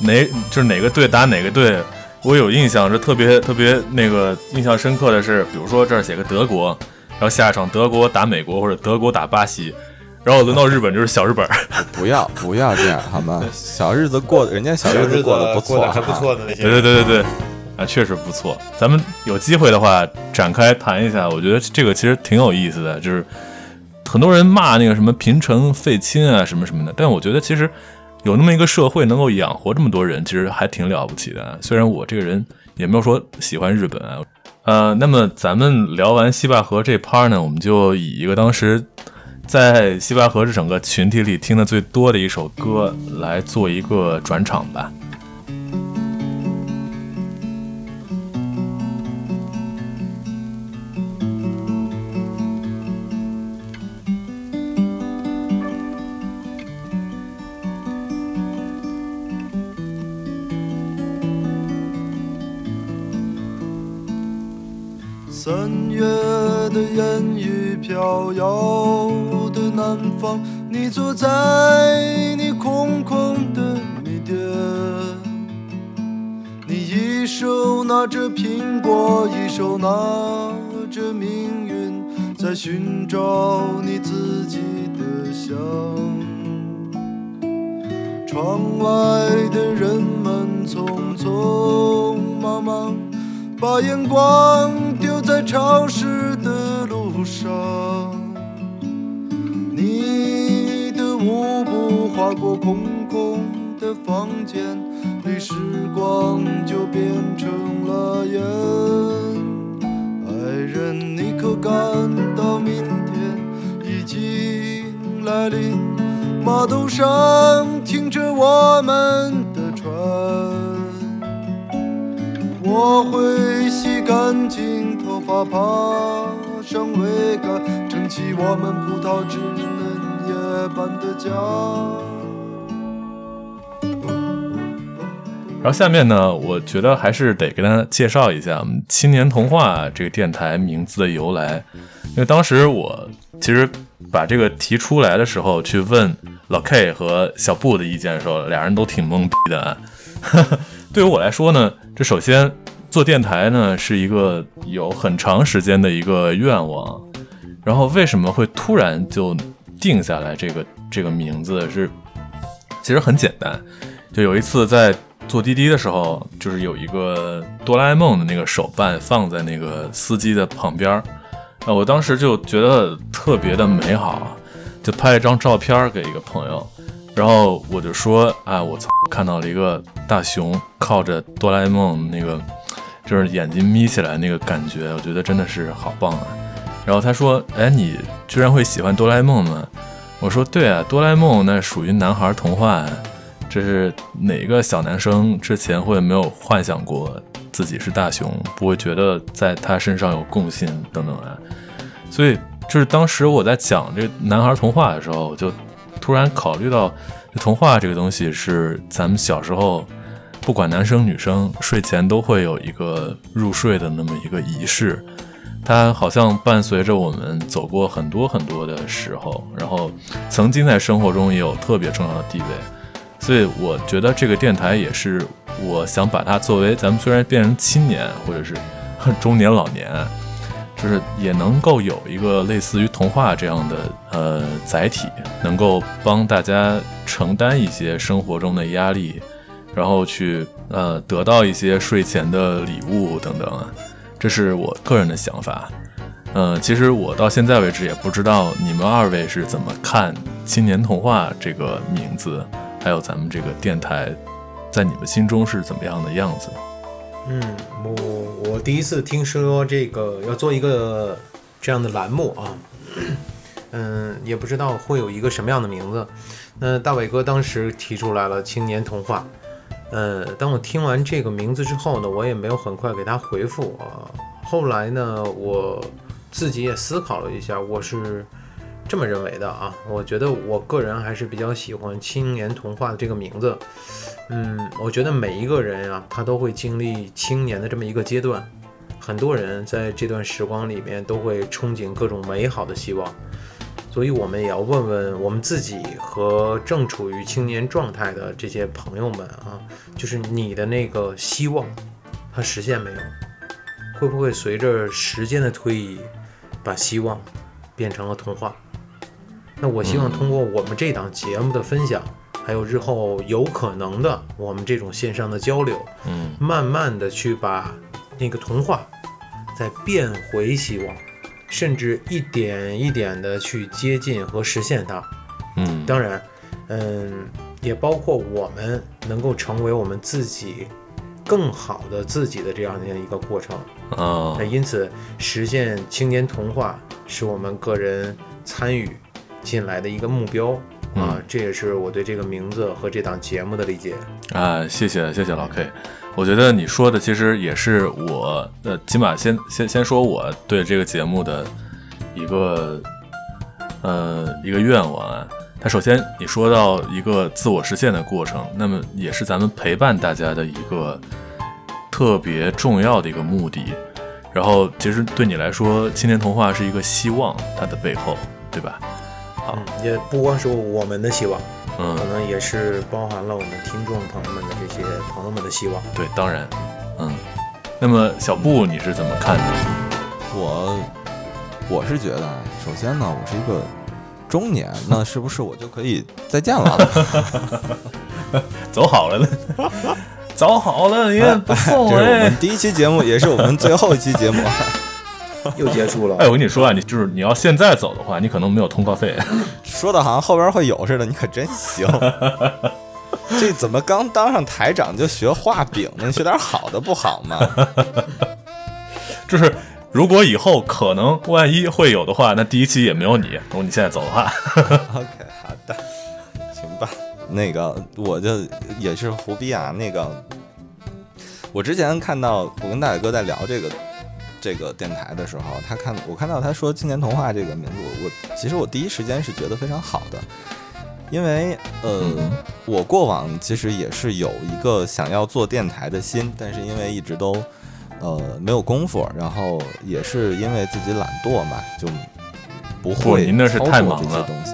哪就是哪个队打哪个队，我有印象是特别特别那个印象深刻的是，比如说这儿写个德国，然后下一场德国打美国或者德国打巴西，然后轮到日本就是小日本儿，[laughs] 不要不要这样好吗？[laughs] 小日子过，人家小日子过得不错，过得还不错的那些。对对对对对，啊，确实不错。咱们有机会的话展开谈一下，我觉得这个其实挺有意思的。就是很多人骂那个什么平城废亲啊什么什么的，但我觉得其实有那么一个社会能够养活这么多人，其实还挺了不起的。虽然我这个人也没有说喜欢日本啊，呃，那么咱们聊完西坝河这 part 呢，我们就以一个当时在西坝河这整个群体里听的最多的一首歌来做一个转场吧。南方，你坐在你空空的米店，你一手拿着苹果，一手拿着命运，在寻找你自己的香。窗外的人们匆匆忙忙，把眼光丢在潮湿的路上。步划过空空的房间里，时光就变成了烟。爱人，你可感到明天已经来临？码头上停着我们的船，我会洗干净头发，爬上桅杆，撑起我们葡萄枝般的家。然后下面呢，我觉得还是得跟大家介绍一下青年童话这个电台名字的由来，因为当时我其实把这个提出来的时候，去问老 K 和小布的意见的时候，俩人都挺懵逼的。[laughs] 对于我来说呢，这首先做电台呢是一个有很长时间的一个愿望，然后为什么会突然就定下来这个这个名字是，其实很简单，就有一次在。坐滴滴的时候，就是有一个哆啦 A 梦的那个手办放在那个司机的旁边儿，啊，我当时就觉得特别的美好，就拍了一张照片给一个朋友，然后我就说，啊，我操，看到了一个大熊靠着哆啦 A 梦那个，就是眼睛眯起来那个感觉，我觉得真的是好棒啊。然后他说，哎，你居然会喜欢哆啦 A 梦吗？我说，对啊，哆啦 A 梦那属于男孩童话。这是哪个小男生之前会没有幻想过自己是大熊，不会觉得在他身上有共性等等啊？所以就是当时我在讲这男孩童话的时候，就突然考虑到，童话这个东西是咱们小时候不管男生女生睡前都会有一个入睡的那么一个仪式，它好像伴随着我们走过很多很多的时候，然后曾经在生活中也有特别重要的地位。所以我觉得这个电台也是，我想把它作为咱们虽然变成青年或者是中年老年，就是也能够有一个类似于童话这样的呃载体，能够帮大家承担一些生活中的压力，然后去呃得到一些睡前的礼物等等，这是我个人的想法。嗯，其实我到现在为止也不知道你们二位是怎么看“青年童话”这个名字。还有咱们这个电台，在你们心中是怎么样的样子？嗯，我我第一次听说这个要做一个这样的栏目啊，嗯，也不知道会有一个什么样的名字。那大伟哥当时提出来了“青年童话”，呃，当我听完这个名字之后呢，我也没有很快给他回复啊。后来呢，我自己也思考了一下，我是。这么认为的啊，我觉得我个人还是比较喜欢“青年童话”的这个名字。嗯，我觉得每一个人啊，他都会经历青年的这么一个阶段，很多人在这段时光里面都会憧憬各种美好的希望，所以我们也要问问我们自己和正处于青年状态的这些朋友们啊，就是你的那个希望，它实现没有？会不会随着时间的推移，把希望变成了童话？那我希望通过我们这档节目的分享，还有日后有可能的我们这种线上的交流，嗯，慢慢的去把那个童话再变回希望，甚至一点一点的去接近和实现它。嗯，当然，嗯，也包括我们能够成为我们自己更好的自己的这样的一个过程。啊，那因此实现青年童话是我们个人参与。进来的一个目标啊，这也是我对这个名字和这档节目的理解啊。谢谢谢谢老 K，我觉得你说的其实也是我呃，起码先先先说我对这个节目的一个呃一个愿望啊。他首先你说到一个自我实现的过程，那么也是咱们陪伴大家的一个特别重要的一个目的。然后其实对你来说，青年童话是一个希望，它的背后，对吧？嗯，也不光是我们的希望，嗯可，能也是包含了我们听众朋友们的这些朋友们的希望。对，当然，嗯。那么小布你是怎么看的？我我是觉得啊，首先呢，我是一个中年，那是不是我就可以再见了？[laughs] 走好了呢，走好了，你也不送 [laughs] 这是我哎们。第一期节目，也是我们最后一期节目。[laughs] 又结束了哎，我跟你说啊，你就是你要现在走的话，你可能没有通告费。[laughs] 说的好像后边会有似的，你可真行。[laughs] 这怎么刚当上台长就学画饼呢？学点好的不好吗？就是如果以后可能万一会有的话，那第一期也没有你。如果你现在走的话，OK，好的，行吧。那个我就也是胡逼啊。那个我之前看到我跟大伟哥在聊这个这个电台的时候，他看我看到他说“青年童话”这个名字，我我其实我第一时间是觉得非常好的，因为呃，我过往其实也是有一个想要做电台的心，但是因为一直都呃没有功夫，然后也是因为自己懒惰嘛，就不不会您那是太忙了东西。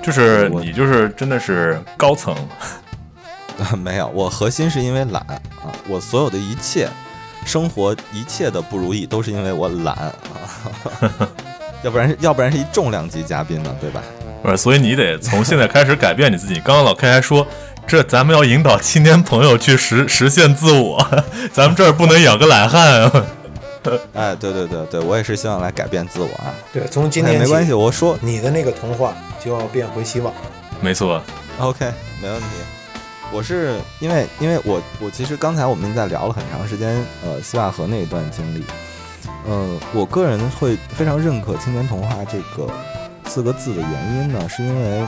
就是你就是真的是高层，[laughs] 没有，我核心是因为懒啊！我所有的一切，生活一切的不如意，都是因为我懒啊！[laughs] 要不然，要不然是一重量级嘉宾呢，对吧？不是？所以你得从现在开始改变你自己。刚刚老 K 还说，这咱们要引导青年朋友去实实现自我，[laughs] 咱们这儿不能养个懒汉啊。[laughs] 哎，对对对对，我也是希望来改变自我啊！对，从今天哎没关系，我说你的那个童话就要变回希望。没错，OK，没问题。我是因为因为我我其实刚才我们在聊了很长时间，呃，西坝河那一段经历，呃，我个人会非常认可“青年童话”这个四个字的原因呢，是因为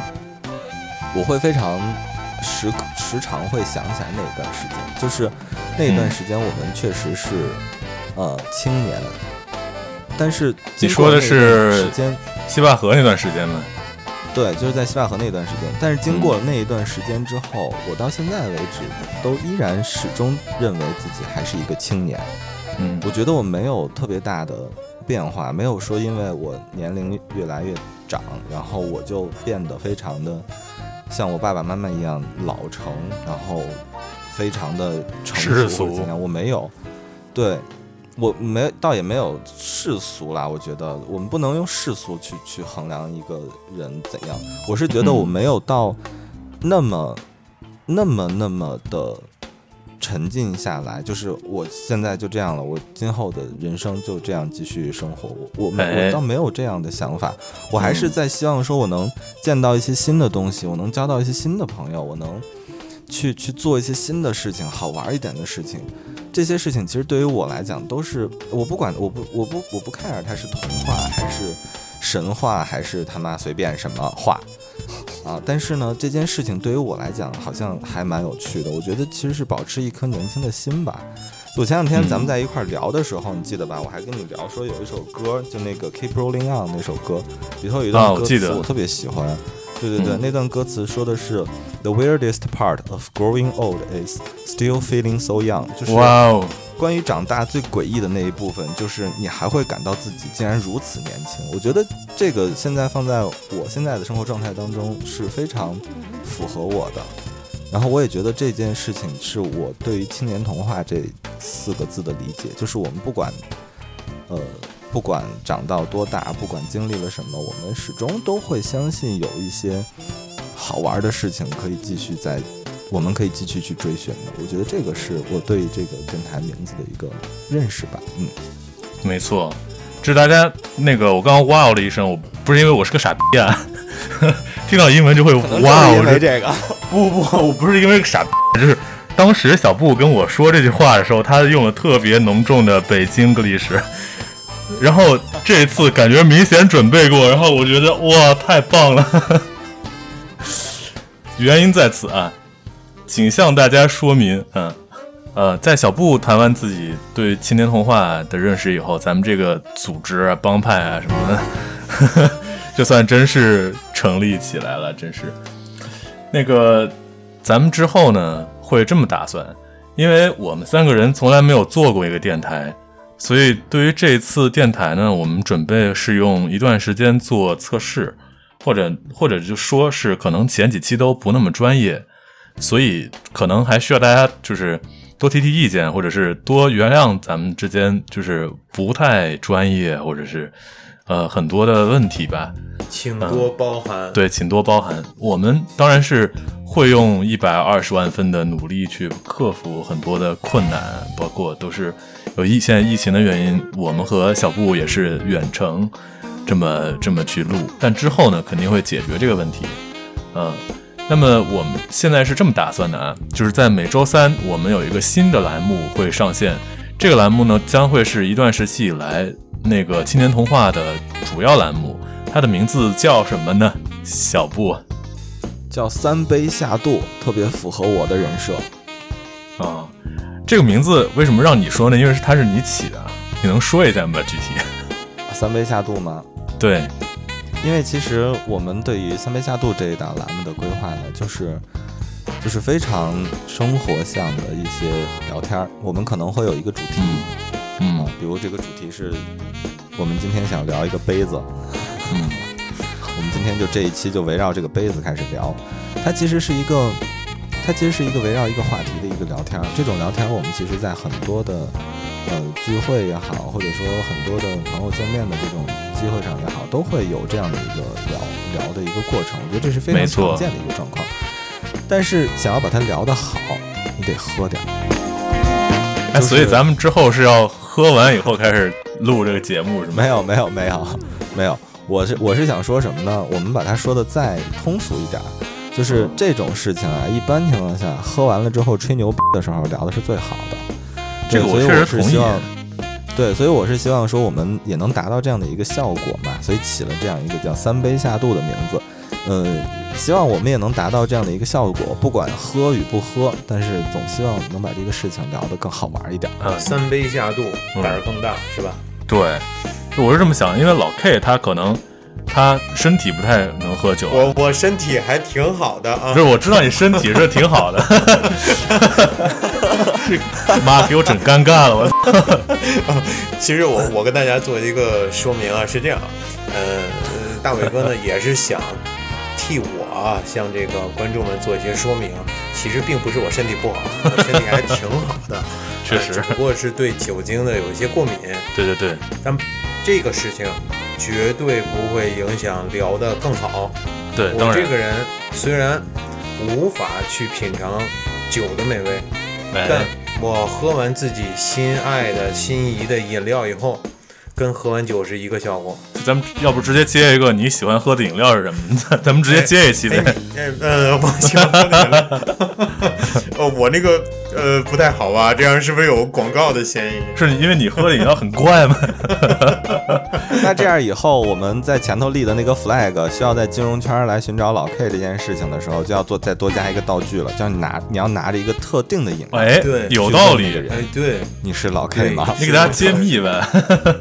我会非常时时常会想起来那一段时间，就是那一段嗯时间我们确实是、呃青年，但是你说的是时间。西坝河那段时间嘛，对，就是在西坝河那段时间。但是经过了那一段时间之后，我到现在为止都依然始终认为自己还是一个青年。嗯我觉得我没有特别大的变化，没有说因为我年龄越来越长，然后我就变得非常的像我爸爸妈妈一样老成，然后非常的成世俗熟。我没有，对我没倒也没有世俗啦。我觉得我们不能用世俗去去衡量一个人怎样。我是觉得我嗯没有到那么、那么那么的沉浸下来，就是我现在就这样了，我今后的人生就这样继续生活。我我我倒没有这样的想法，我还是在希望说我能见到一些新的东西，我能交到一些新的朋友，我能去去做一些新的事情，好玩一点的事情。这些事情其实对于我来讲都是我不管，我不我不我不 care 它是童话还是神话还是他妈随便什么话 [laughs] 啊，但是呢，这件事情对于我来讲好像还蛮有趣的。我觉得其实是保持一颗年轻的心吧。我前两天咱们在一块儿聊的时候，你记得吧？我还跟你聊说有一首歌，就那个 Keep Rolling On 那首歌，里头有一啊段歌词我特别喜欢。对对对，嗯那段歌词说的是 The weirdest part of growing old is still feeling so young，就是哇哦，关于长大最诡异的那一部分，就是你还会感到自己竟然如此年轻。我觉得这个现在放在我现在的生活状态当中是非常符合我的。然后我也觉得这件事情是我对于青年童话这四个字的理解，就是我们不管，呃，不管长到多大，不管经历了什么，我们始终都会相信有一些好玩的事情可以继续在，我们可以继续去追寻的。我觉得这个是我对这个电台名字的一个认识吧。嗯，没错，这大家那个我刚刚哇哦了一声，我不是因为我是个傻逼啊，[laughs] 听到英文就会哇哦，这这个，不不，我不是因为傻逼，就是当时小布跟我说这句话的时候，他用了特别浓重的北京格里什，然后这次感觉明显准备过，然后我觉得哇，太棒了。[laughs] 原因在此啊，请向大家说明，嗯，呃，在小布谈完自己对青年童话的认识以后，咱们这个组织啊、帮派啊什么的，[laughs] 这算真是成立起来了，真是。那个，咱们之后呢会这么打算，因为我们三个人从来没有做过一个电台，所以对于这次电台呢，我们准备是用一段时间做测试，或者或者就说是可能前几期都不那么专业，所以可能还需要大家就是多提提意见，或者是多原谅咱们之间就是不太专业，或者是呃很多的问题吧。请多包涵。对，请多包涵。我们当然是会用一百二十万分的努力去克服很多的困难，包括都是有疫现在疫情的原因，我们和小布也是远程这么这么去录，但之后呢肯定会解决这个问题。嗯，那么我们现在是这么打算的啊，就是在每周三我们有一个新的栏目会上线，这个栏目呢将会是一段时期以来那个青年童话的主要栏目。它的名字叫什么呢？小布叫三杯下肚，特别符合我的人设。啊，这个名字为什么让你说呢？因为是它是你起的，你能说一下吗？具体？三杯下肚吗？对，因为其实我们对于三杯下肚这一档栏目的规划呢，就是就是非常生活向的一些聊天儿。我们可能会有一个主题，嗯啊，比如这个主题是我们今天想聊一个杯子，嗯 [laughs] 我们今天就这一期就围绕这个杯子开始聊，它其实是一个，它其实是一个围绕一个话题的一个聊天儿。这种聊天儿我们其实在很多的呃聚会也好，或者说很多的朋友见面的这种机会上也好，都会有这样的一个聊聊的一个过程。我觉得这是非常常见的一个状况。但是想要把它聊得好，你得喝点儿。哎，就是所以咱们之后是要喝完以后开始录这个节目是吗？没有没有没有没有，我是我是想说什么呢？我们把它说的再通俗一点儿，就是这种事情啊，一般情况下喝完了之后吹牛逼的时候聊的是最好的。这个我对所以确实同意是希望，对，所以我是希望说我们也能达到这样的一个效果嘛，所以起了这样一个叫“三杯下肚”的名字。嗯，希望我们也能达到这样的一个效果，不管喝与不喝，但是总希望能把这个事情聊得更好玩一点。啊，三杯下肚，嗯胆儿更大，是吧？对，我是这么想，因为老 K 他可能他身体不太能喝酒啊，我我身体还挺好的啊。不是，我知道你身体是挺好的，这 [laughs] 妈给我整尴尬了，我。操！[laughs] 其实我我跟大家做一个说明啊，是这样，呃，呃大伟哥呢也是想替我啊向这个观众们做一些说明，其实并不是我身体不好，我身体还挺好的，[laughs] 确实。呃只不过是对酒精的有一些过敏，对对对，但这个事情绝对不会影响聊得更好。对，我这，个人虽然无法去品尝酒的美味，但哎，我喝完自己心爱的心仪的饮料以后，跟喝完酒是一个效果。咱们要不直接接一个你喜欢喝的饮料是什么？咱咱们直接接一期呗。哎，呃，我喜欢喝的饮料。呃，我那个呃不太好吧？这样是不是有广告的嫌疑？是因为你喝的饮料很怪吗？[laughs] 那这样以后我们在前头立的那个 flag 需要在金融圈来寻找老 K 这件事情的时候，就要做再多加一个道具了，叫你拿你要拿着一个特定的饮料，哎对，有道理哎，对，你是老 K 吗？你给大家揭秘呗。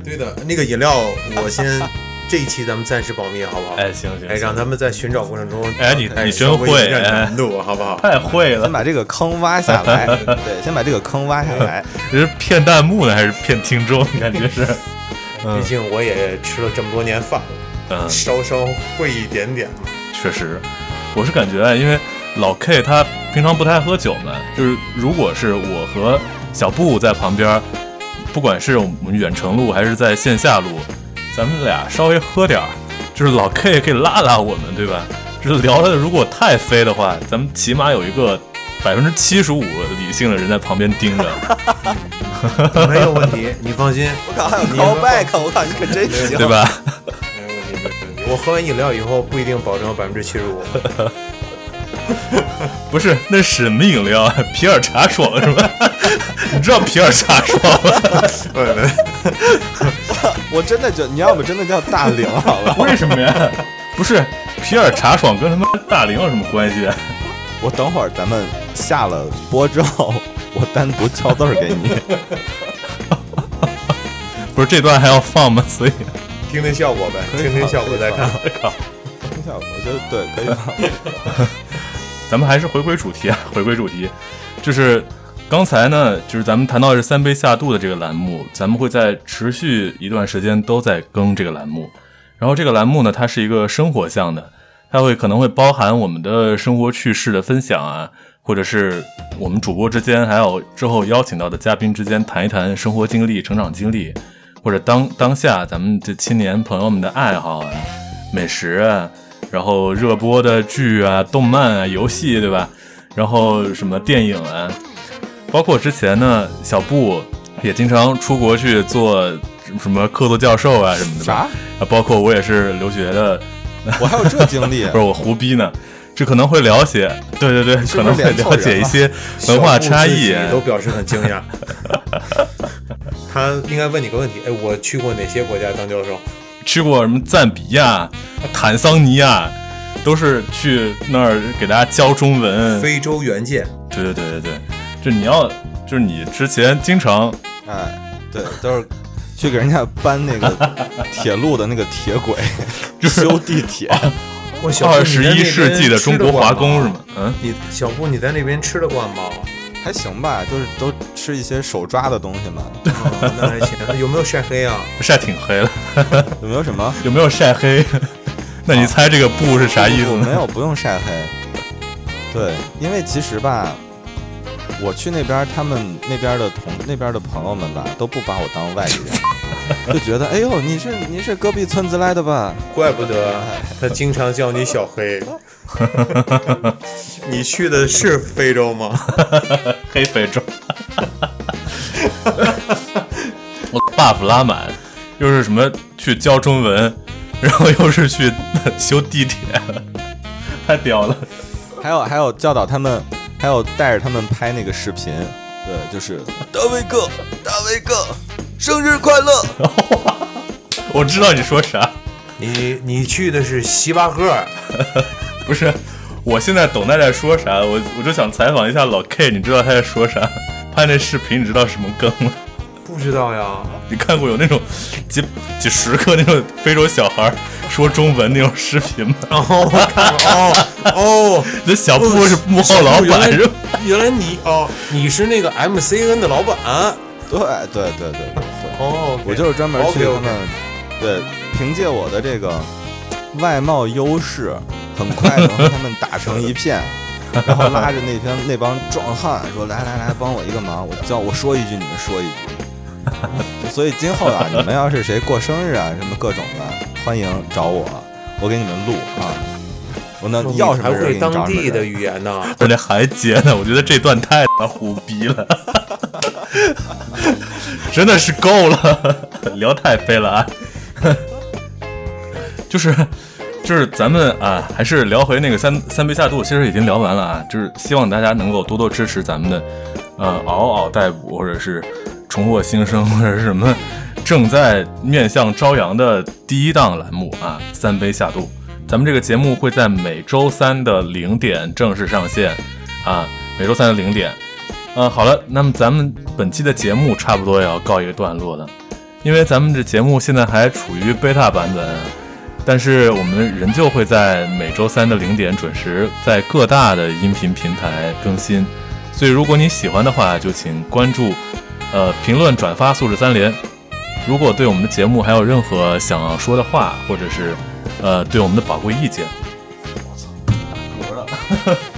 对的，那个饮料我先这一期咱们暂时保密，好不好？哎，行行，哎，让咱们在寻找过程中，哎你你真会哎难度，好不好？太会了先，把这个坑挖下来，[laughs] 对，先把这个坑挖下来。[laughs] 这是骗弹幕呢还是骗听众？你感觉是？[laughs] 毕嗯竟我也吃了这么多年饭了，嗯，稍稍会一点点嘛。确实，我是感觉啊，因为老 K 他平常不太喝酒嘛，就是如果是我和小布在旁边，不管是我们远程录还是在线下录，咱们俩稍微喝点儿，就是老 K 也可以拉拉我们，对吧？就是聊的如果太飞的话，咱们起码有一个百分之七十五理性的人在旁边盯着。[laughs] 没有问题，你放心，我靠，还有 callback，我靠，你可真行，[laughs] 对？吧？没有问题，没有问题。我喝完饮料以后不一定保证百分之七十五。[laughs] 不是，那是什么饮料啊？[laughs] 皮尔茶爽是吧？[laughs] 你知道皮尔茶爽吗？我真的就你要不真的叫大龄好了，为什么呀？不是皮尔茶爽跟他妈大龄有什么关系？啊我等会儿咱们下了播之后，我单独敲字儿给你。不是这段还要放吗？所以听听效果呗，听听效果再看。靠，听效果，我觉得对，可以放。咱们还是回归主题啊，[laughs] 回归主题，就是刚才呢，就是咱们谈到是三杯下肚的这个栏目，咱们会在持续一段时间都在更这个栏目。然后这个栏目呢，它是一个生活向的，它会可能会包含我们的生活趣事的分享啊，或者是我们主播之间，还有之后邀请到的嘉宾之间谈一谈生活经历、成长经历，或者当当下咱们这青年朋友们的爱好啊、美食啊，然后热播的剧啊、动漫啊、游戏，对吧？然后什么电影啊，包括之前呢，小布也经常出国去做什么客座教授啊什么的吧。啥？啊，包括我也是留学的，我还有这经历 [laughs] 不是我胡逼呢，这可能会了解，对对对，是可能会了解一些文化差异都表示很惊讶。[laughs] 他应该问你个问题，哎，我去过哪些国家当教授？去过什么赞比亚、坦桑尼亚，都是去那儿给大家教中文。非洲援建，对对对对对，就你要，就是你之前经常哎，对，都是去给人家搬那个 [laughs] 铁路的那个铁轨，修地铁。我小布二十一世纪的中国华工是吗？？嗯，你小布你在那边吃得惯吗？还行吧，就是都吃一些手抓的东西嘛。哦 [laughs] 那还行。有没有晒黑啊？[laughs] 晒挺黑了，有没有什么？[laughs] 有没有晒黑？那你猜这个“不”是啥意思呢？我没有，不用晒黑。对，因为其实吧，我去那边，他们那边的同那边的朋友们吧，都不把我当外地人，[laughs] 就觉得哎呦，你是你是隔壁村子来的吧？怪不得他经常叫你小黑。[laughs] 你去的是非洲吗？[laughs] 黑非洲。我 buff 拉满，又是什么去教中文，然后又是去修地铁，太屌了！还有还有教导他们，还有带着他们拍那个视频，对，就是大卫哥，大卫哥，生日快乐！[laughs] 我知道你说啥，你你去的是西巴赫尔，[laughs] 不是？我现在懂他在说啥，我我就想采访一下老 K，你知道他在说啥？拍那视频，你知道什么梗吗？不知道呀？你看过有那种几几十个那种非洲小孩说中文那种视频吗？哦，我看过哦哦，[laughs] 这小布是幕后老板是吧？原来你哦，你是那个 MCN 的老板对对对对对对，哦，我就是专门去他们，对，凭借我的这个外貌优势，很快能和他们打成一片。然后拉着那帮那帮壮汉说：“来来来，帮我一个忙，我叫我说一句，你们说一句。[laughs] ”所以今后啊，你们要是谁过生日啊，什么各种的，欢迎找我，我给你们录啊。我那要什么还会人给你找什么当地的。语言呢？我这还接呢，我觉得这段太他妈虎逼了，[laughs] 真的是够了，[laughs] 聊太飞了啊！[laughs] 就是就是咱们啊，还是聊回那个三三杯下肚，其实已经聊完了啊，就是希望大家能够多多支持咱们的呃嗷嗷待哺，或者是重获新生，或者是什么正在面向朝阳的第一档栏目啊，三杯下肚。咱们这个节目会在每周三的零点正式上线啊，每周三的零点。嗯、好了，那么咱们本期的节目差不多也要告一个段落了，因为咱们这节目现在还处于 beta 版本，但是我们仍旧会在每周三的零点准时在各大的音频平台更新。所以如果你喜欢的话，就请关注、呃评论、转发素质三连。如果对我们的节目还有任何想要说的话，或者是呃对我们的宝贵意见，[laughs]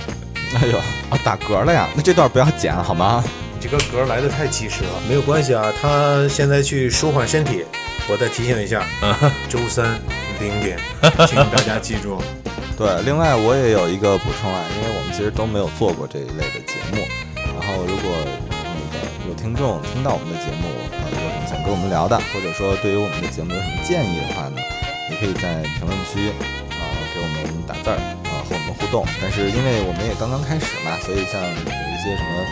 哎呦啊，打嗝了呀！那这段不要剪好吗？这个嗝来的太及时了，没有关系啊。他现在去舒缓身体，我再提醒一下，[laughs] 周三零点，请大家记住。[laughs] 对，另外我也有一个补充啊，因为我们其实都没有做过这一类的节目。然后，如果那个有听众听到我们的节目，呃，有什么想跟我们聊的，或者说对于我们的节目有什么建议的话呢，你可以在评论区啊、给我们打字儿动。但是因为我们也刚刚开始嘛，所以像有一些什么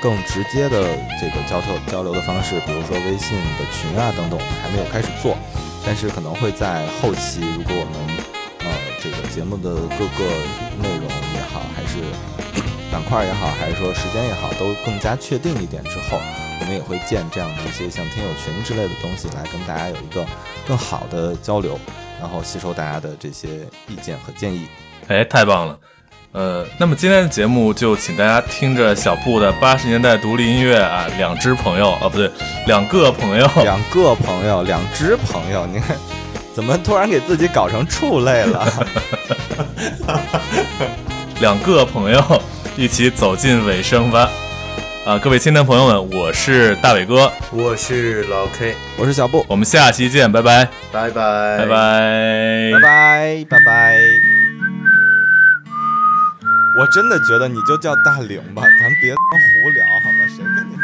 更直接的这个交流交流的方式，比如说微信的群啊等等，我们还没有开始做。但是可能会在后期，如果我们呃这个节目的各个内容也好，还是 [clears throat] 板块也好，还是说时间也好，都更加确定一点之后，我们也会建这样的一些像听友群之类的东西，来跟大家有一个更好的交流，然后吸收大家的这些意见和建议。哎，太棒了！呃，那么今天的节目就请大家听着小布的八十年代独立音乐啊，两只朋友啊，不对，两个朋友，两个朋友，两只朋友，你看怎么突然给自己搞成畜类了？[laughs] 两个朋友一起走进尾声吧。啊，各位亲的朋友们，我是大伟哥，我是老 K，我是小布，我们下期见，拜拜，拜拜，拜拜，拜拜，拜拜。我真的觉得你就叫大玲吧，咱别胡聊好吗？谁跟你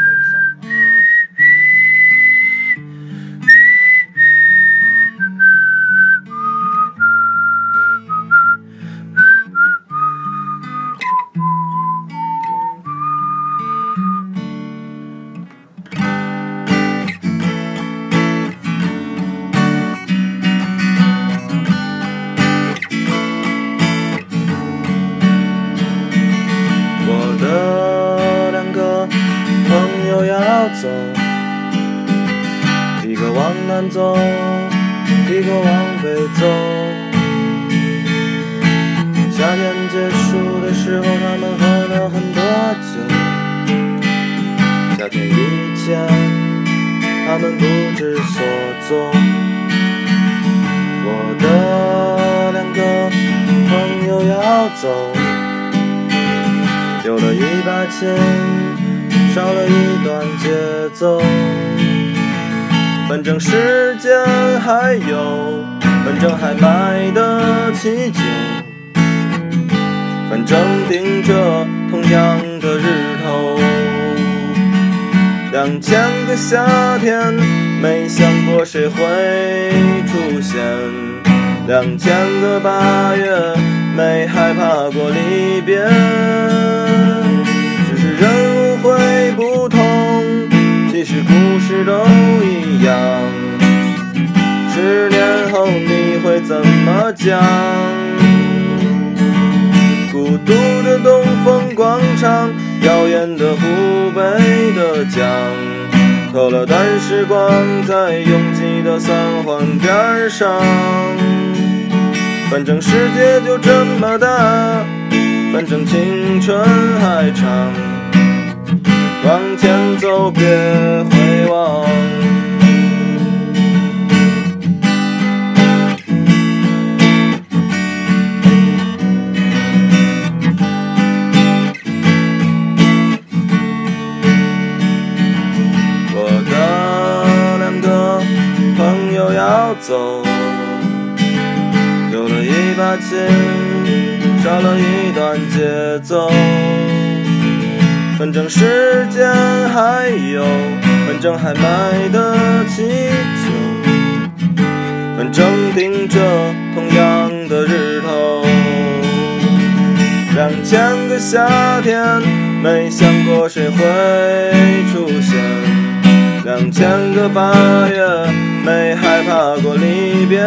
得起酒，反正顶着同样的日头。两千个夏天，没想过谁会出现。两千个八月，讲？孤独的东风广场，耀眼的湖北的江。偷了段时光，在拥挤的三环边上。反正世界就这么大，反正青春还长。往前走，别回望。走，丢了一把琴，少了一段节奏。反正时间还有，反正还买得起酒，反正顶着同样的日头。两千个夏天，没想过谁会出现。两千个八月，没害怕过离别。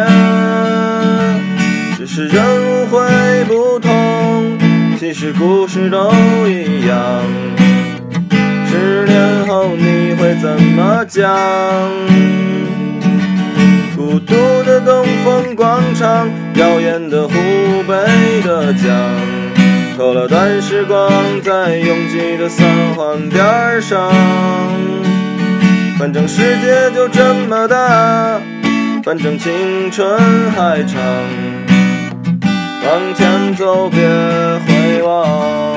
只是人会不同，其实故事都一样。十年后你会怎么讲？孤独的东风广场，耀眼的湖北的江。偷了段时光，在拥挤的三环边上。反正世界就这么大，反正青春还长。往前走，别回望。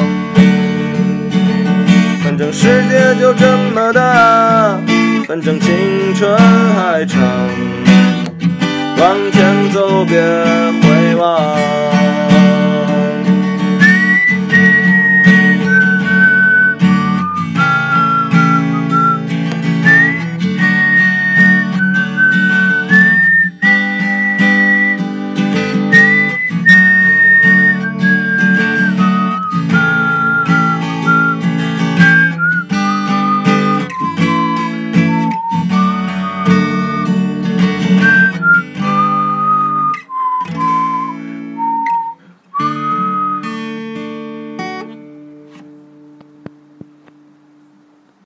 反正世界就这么大，反正青春还长。往前走，别回望。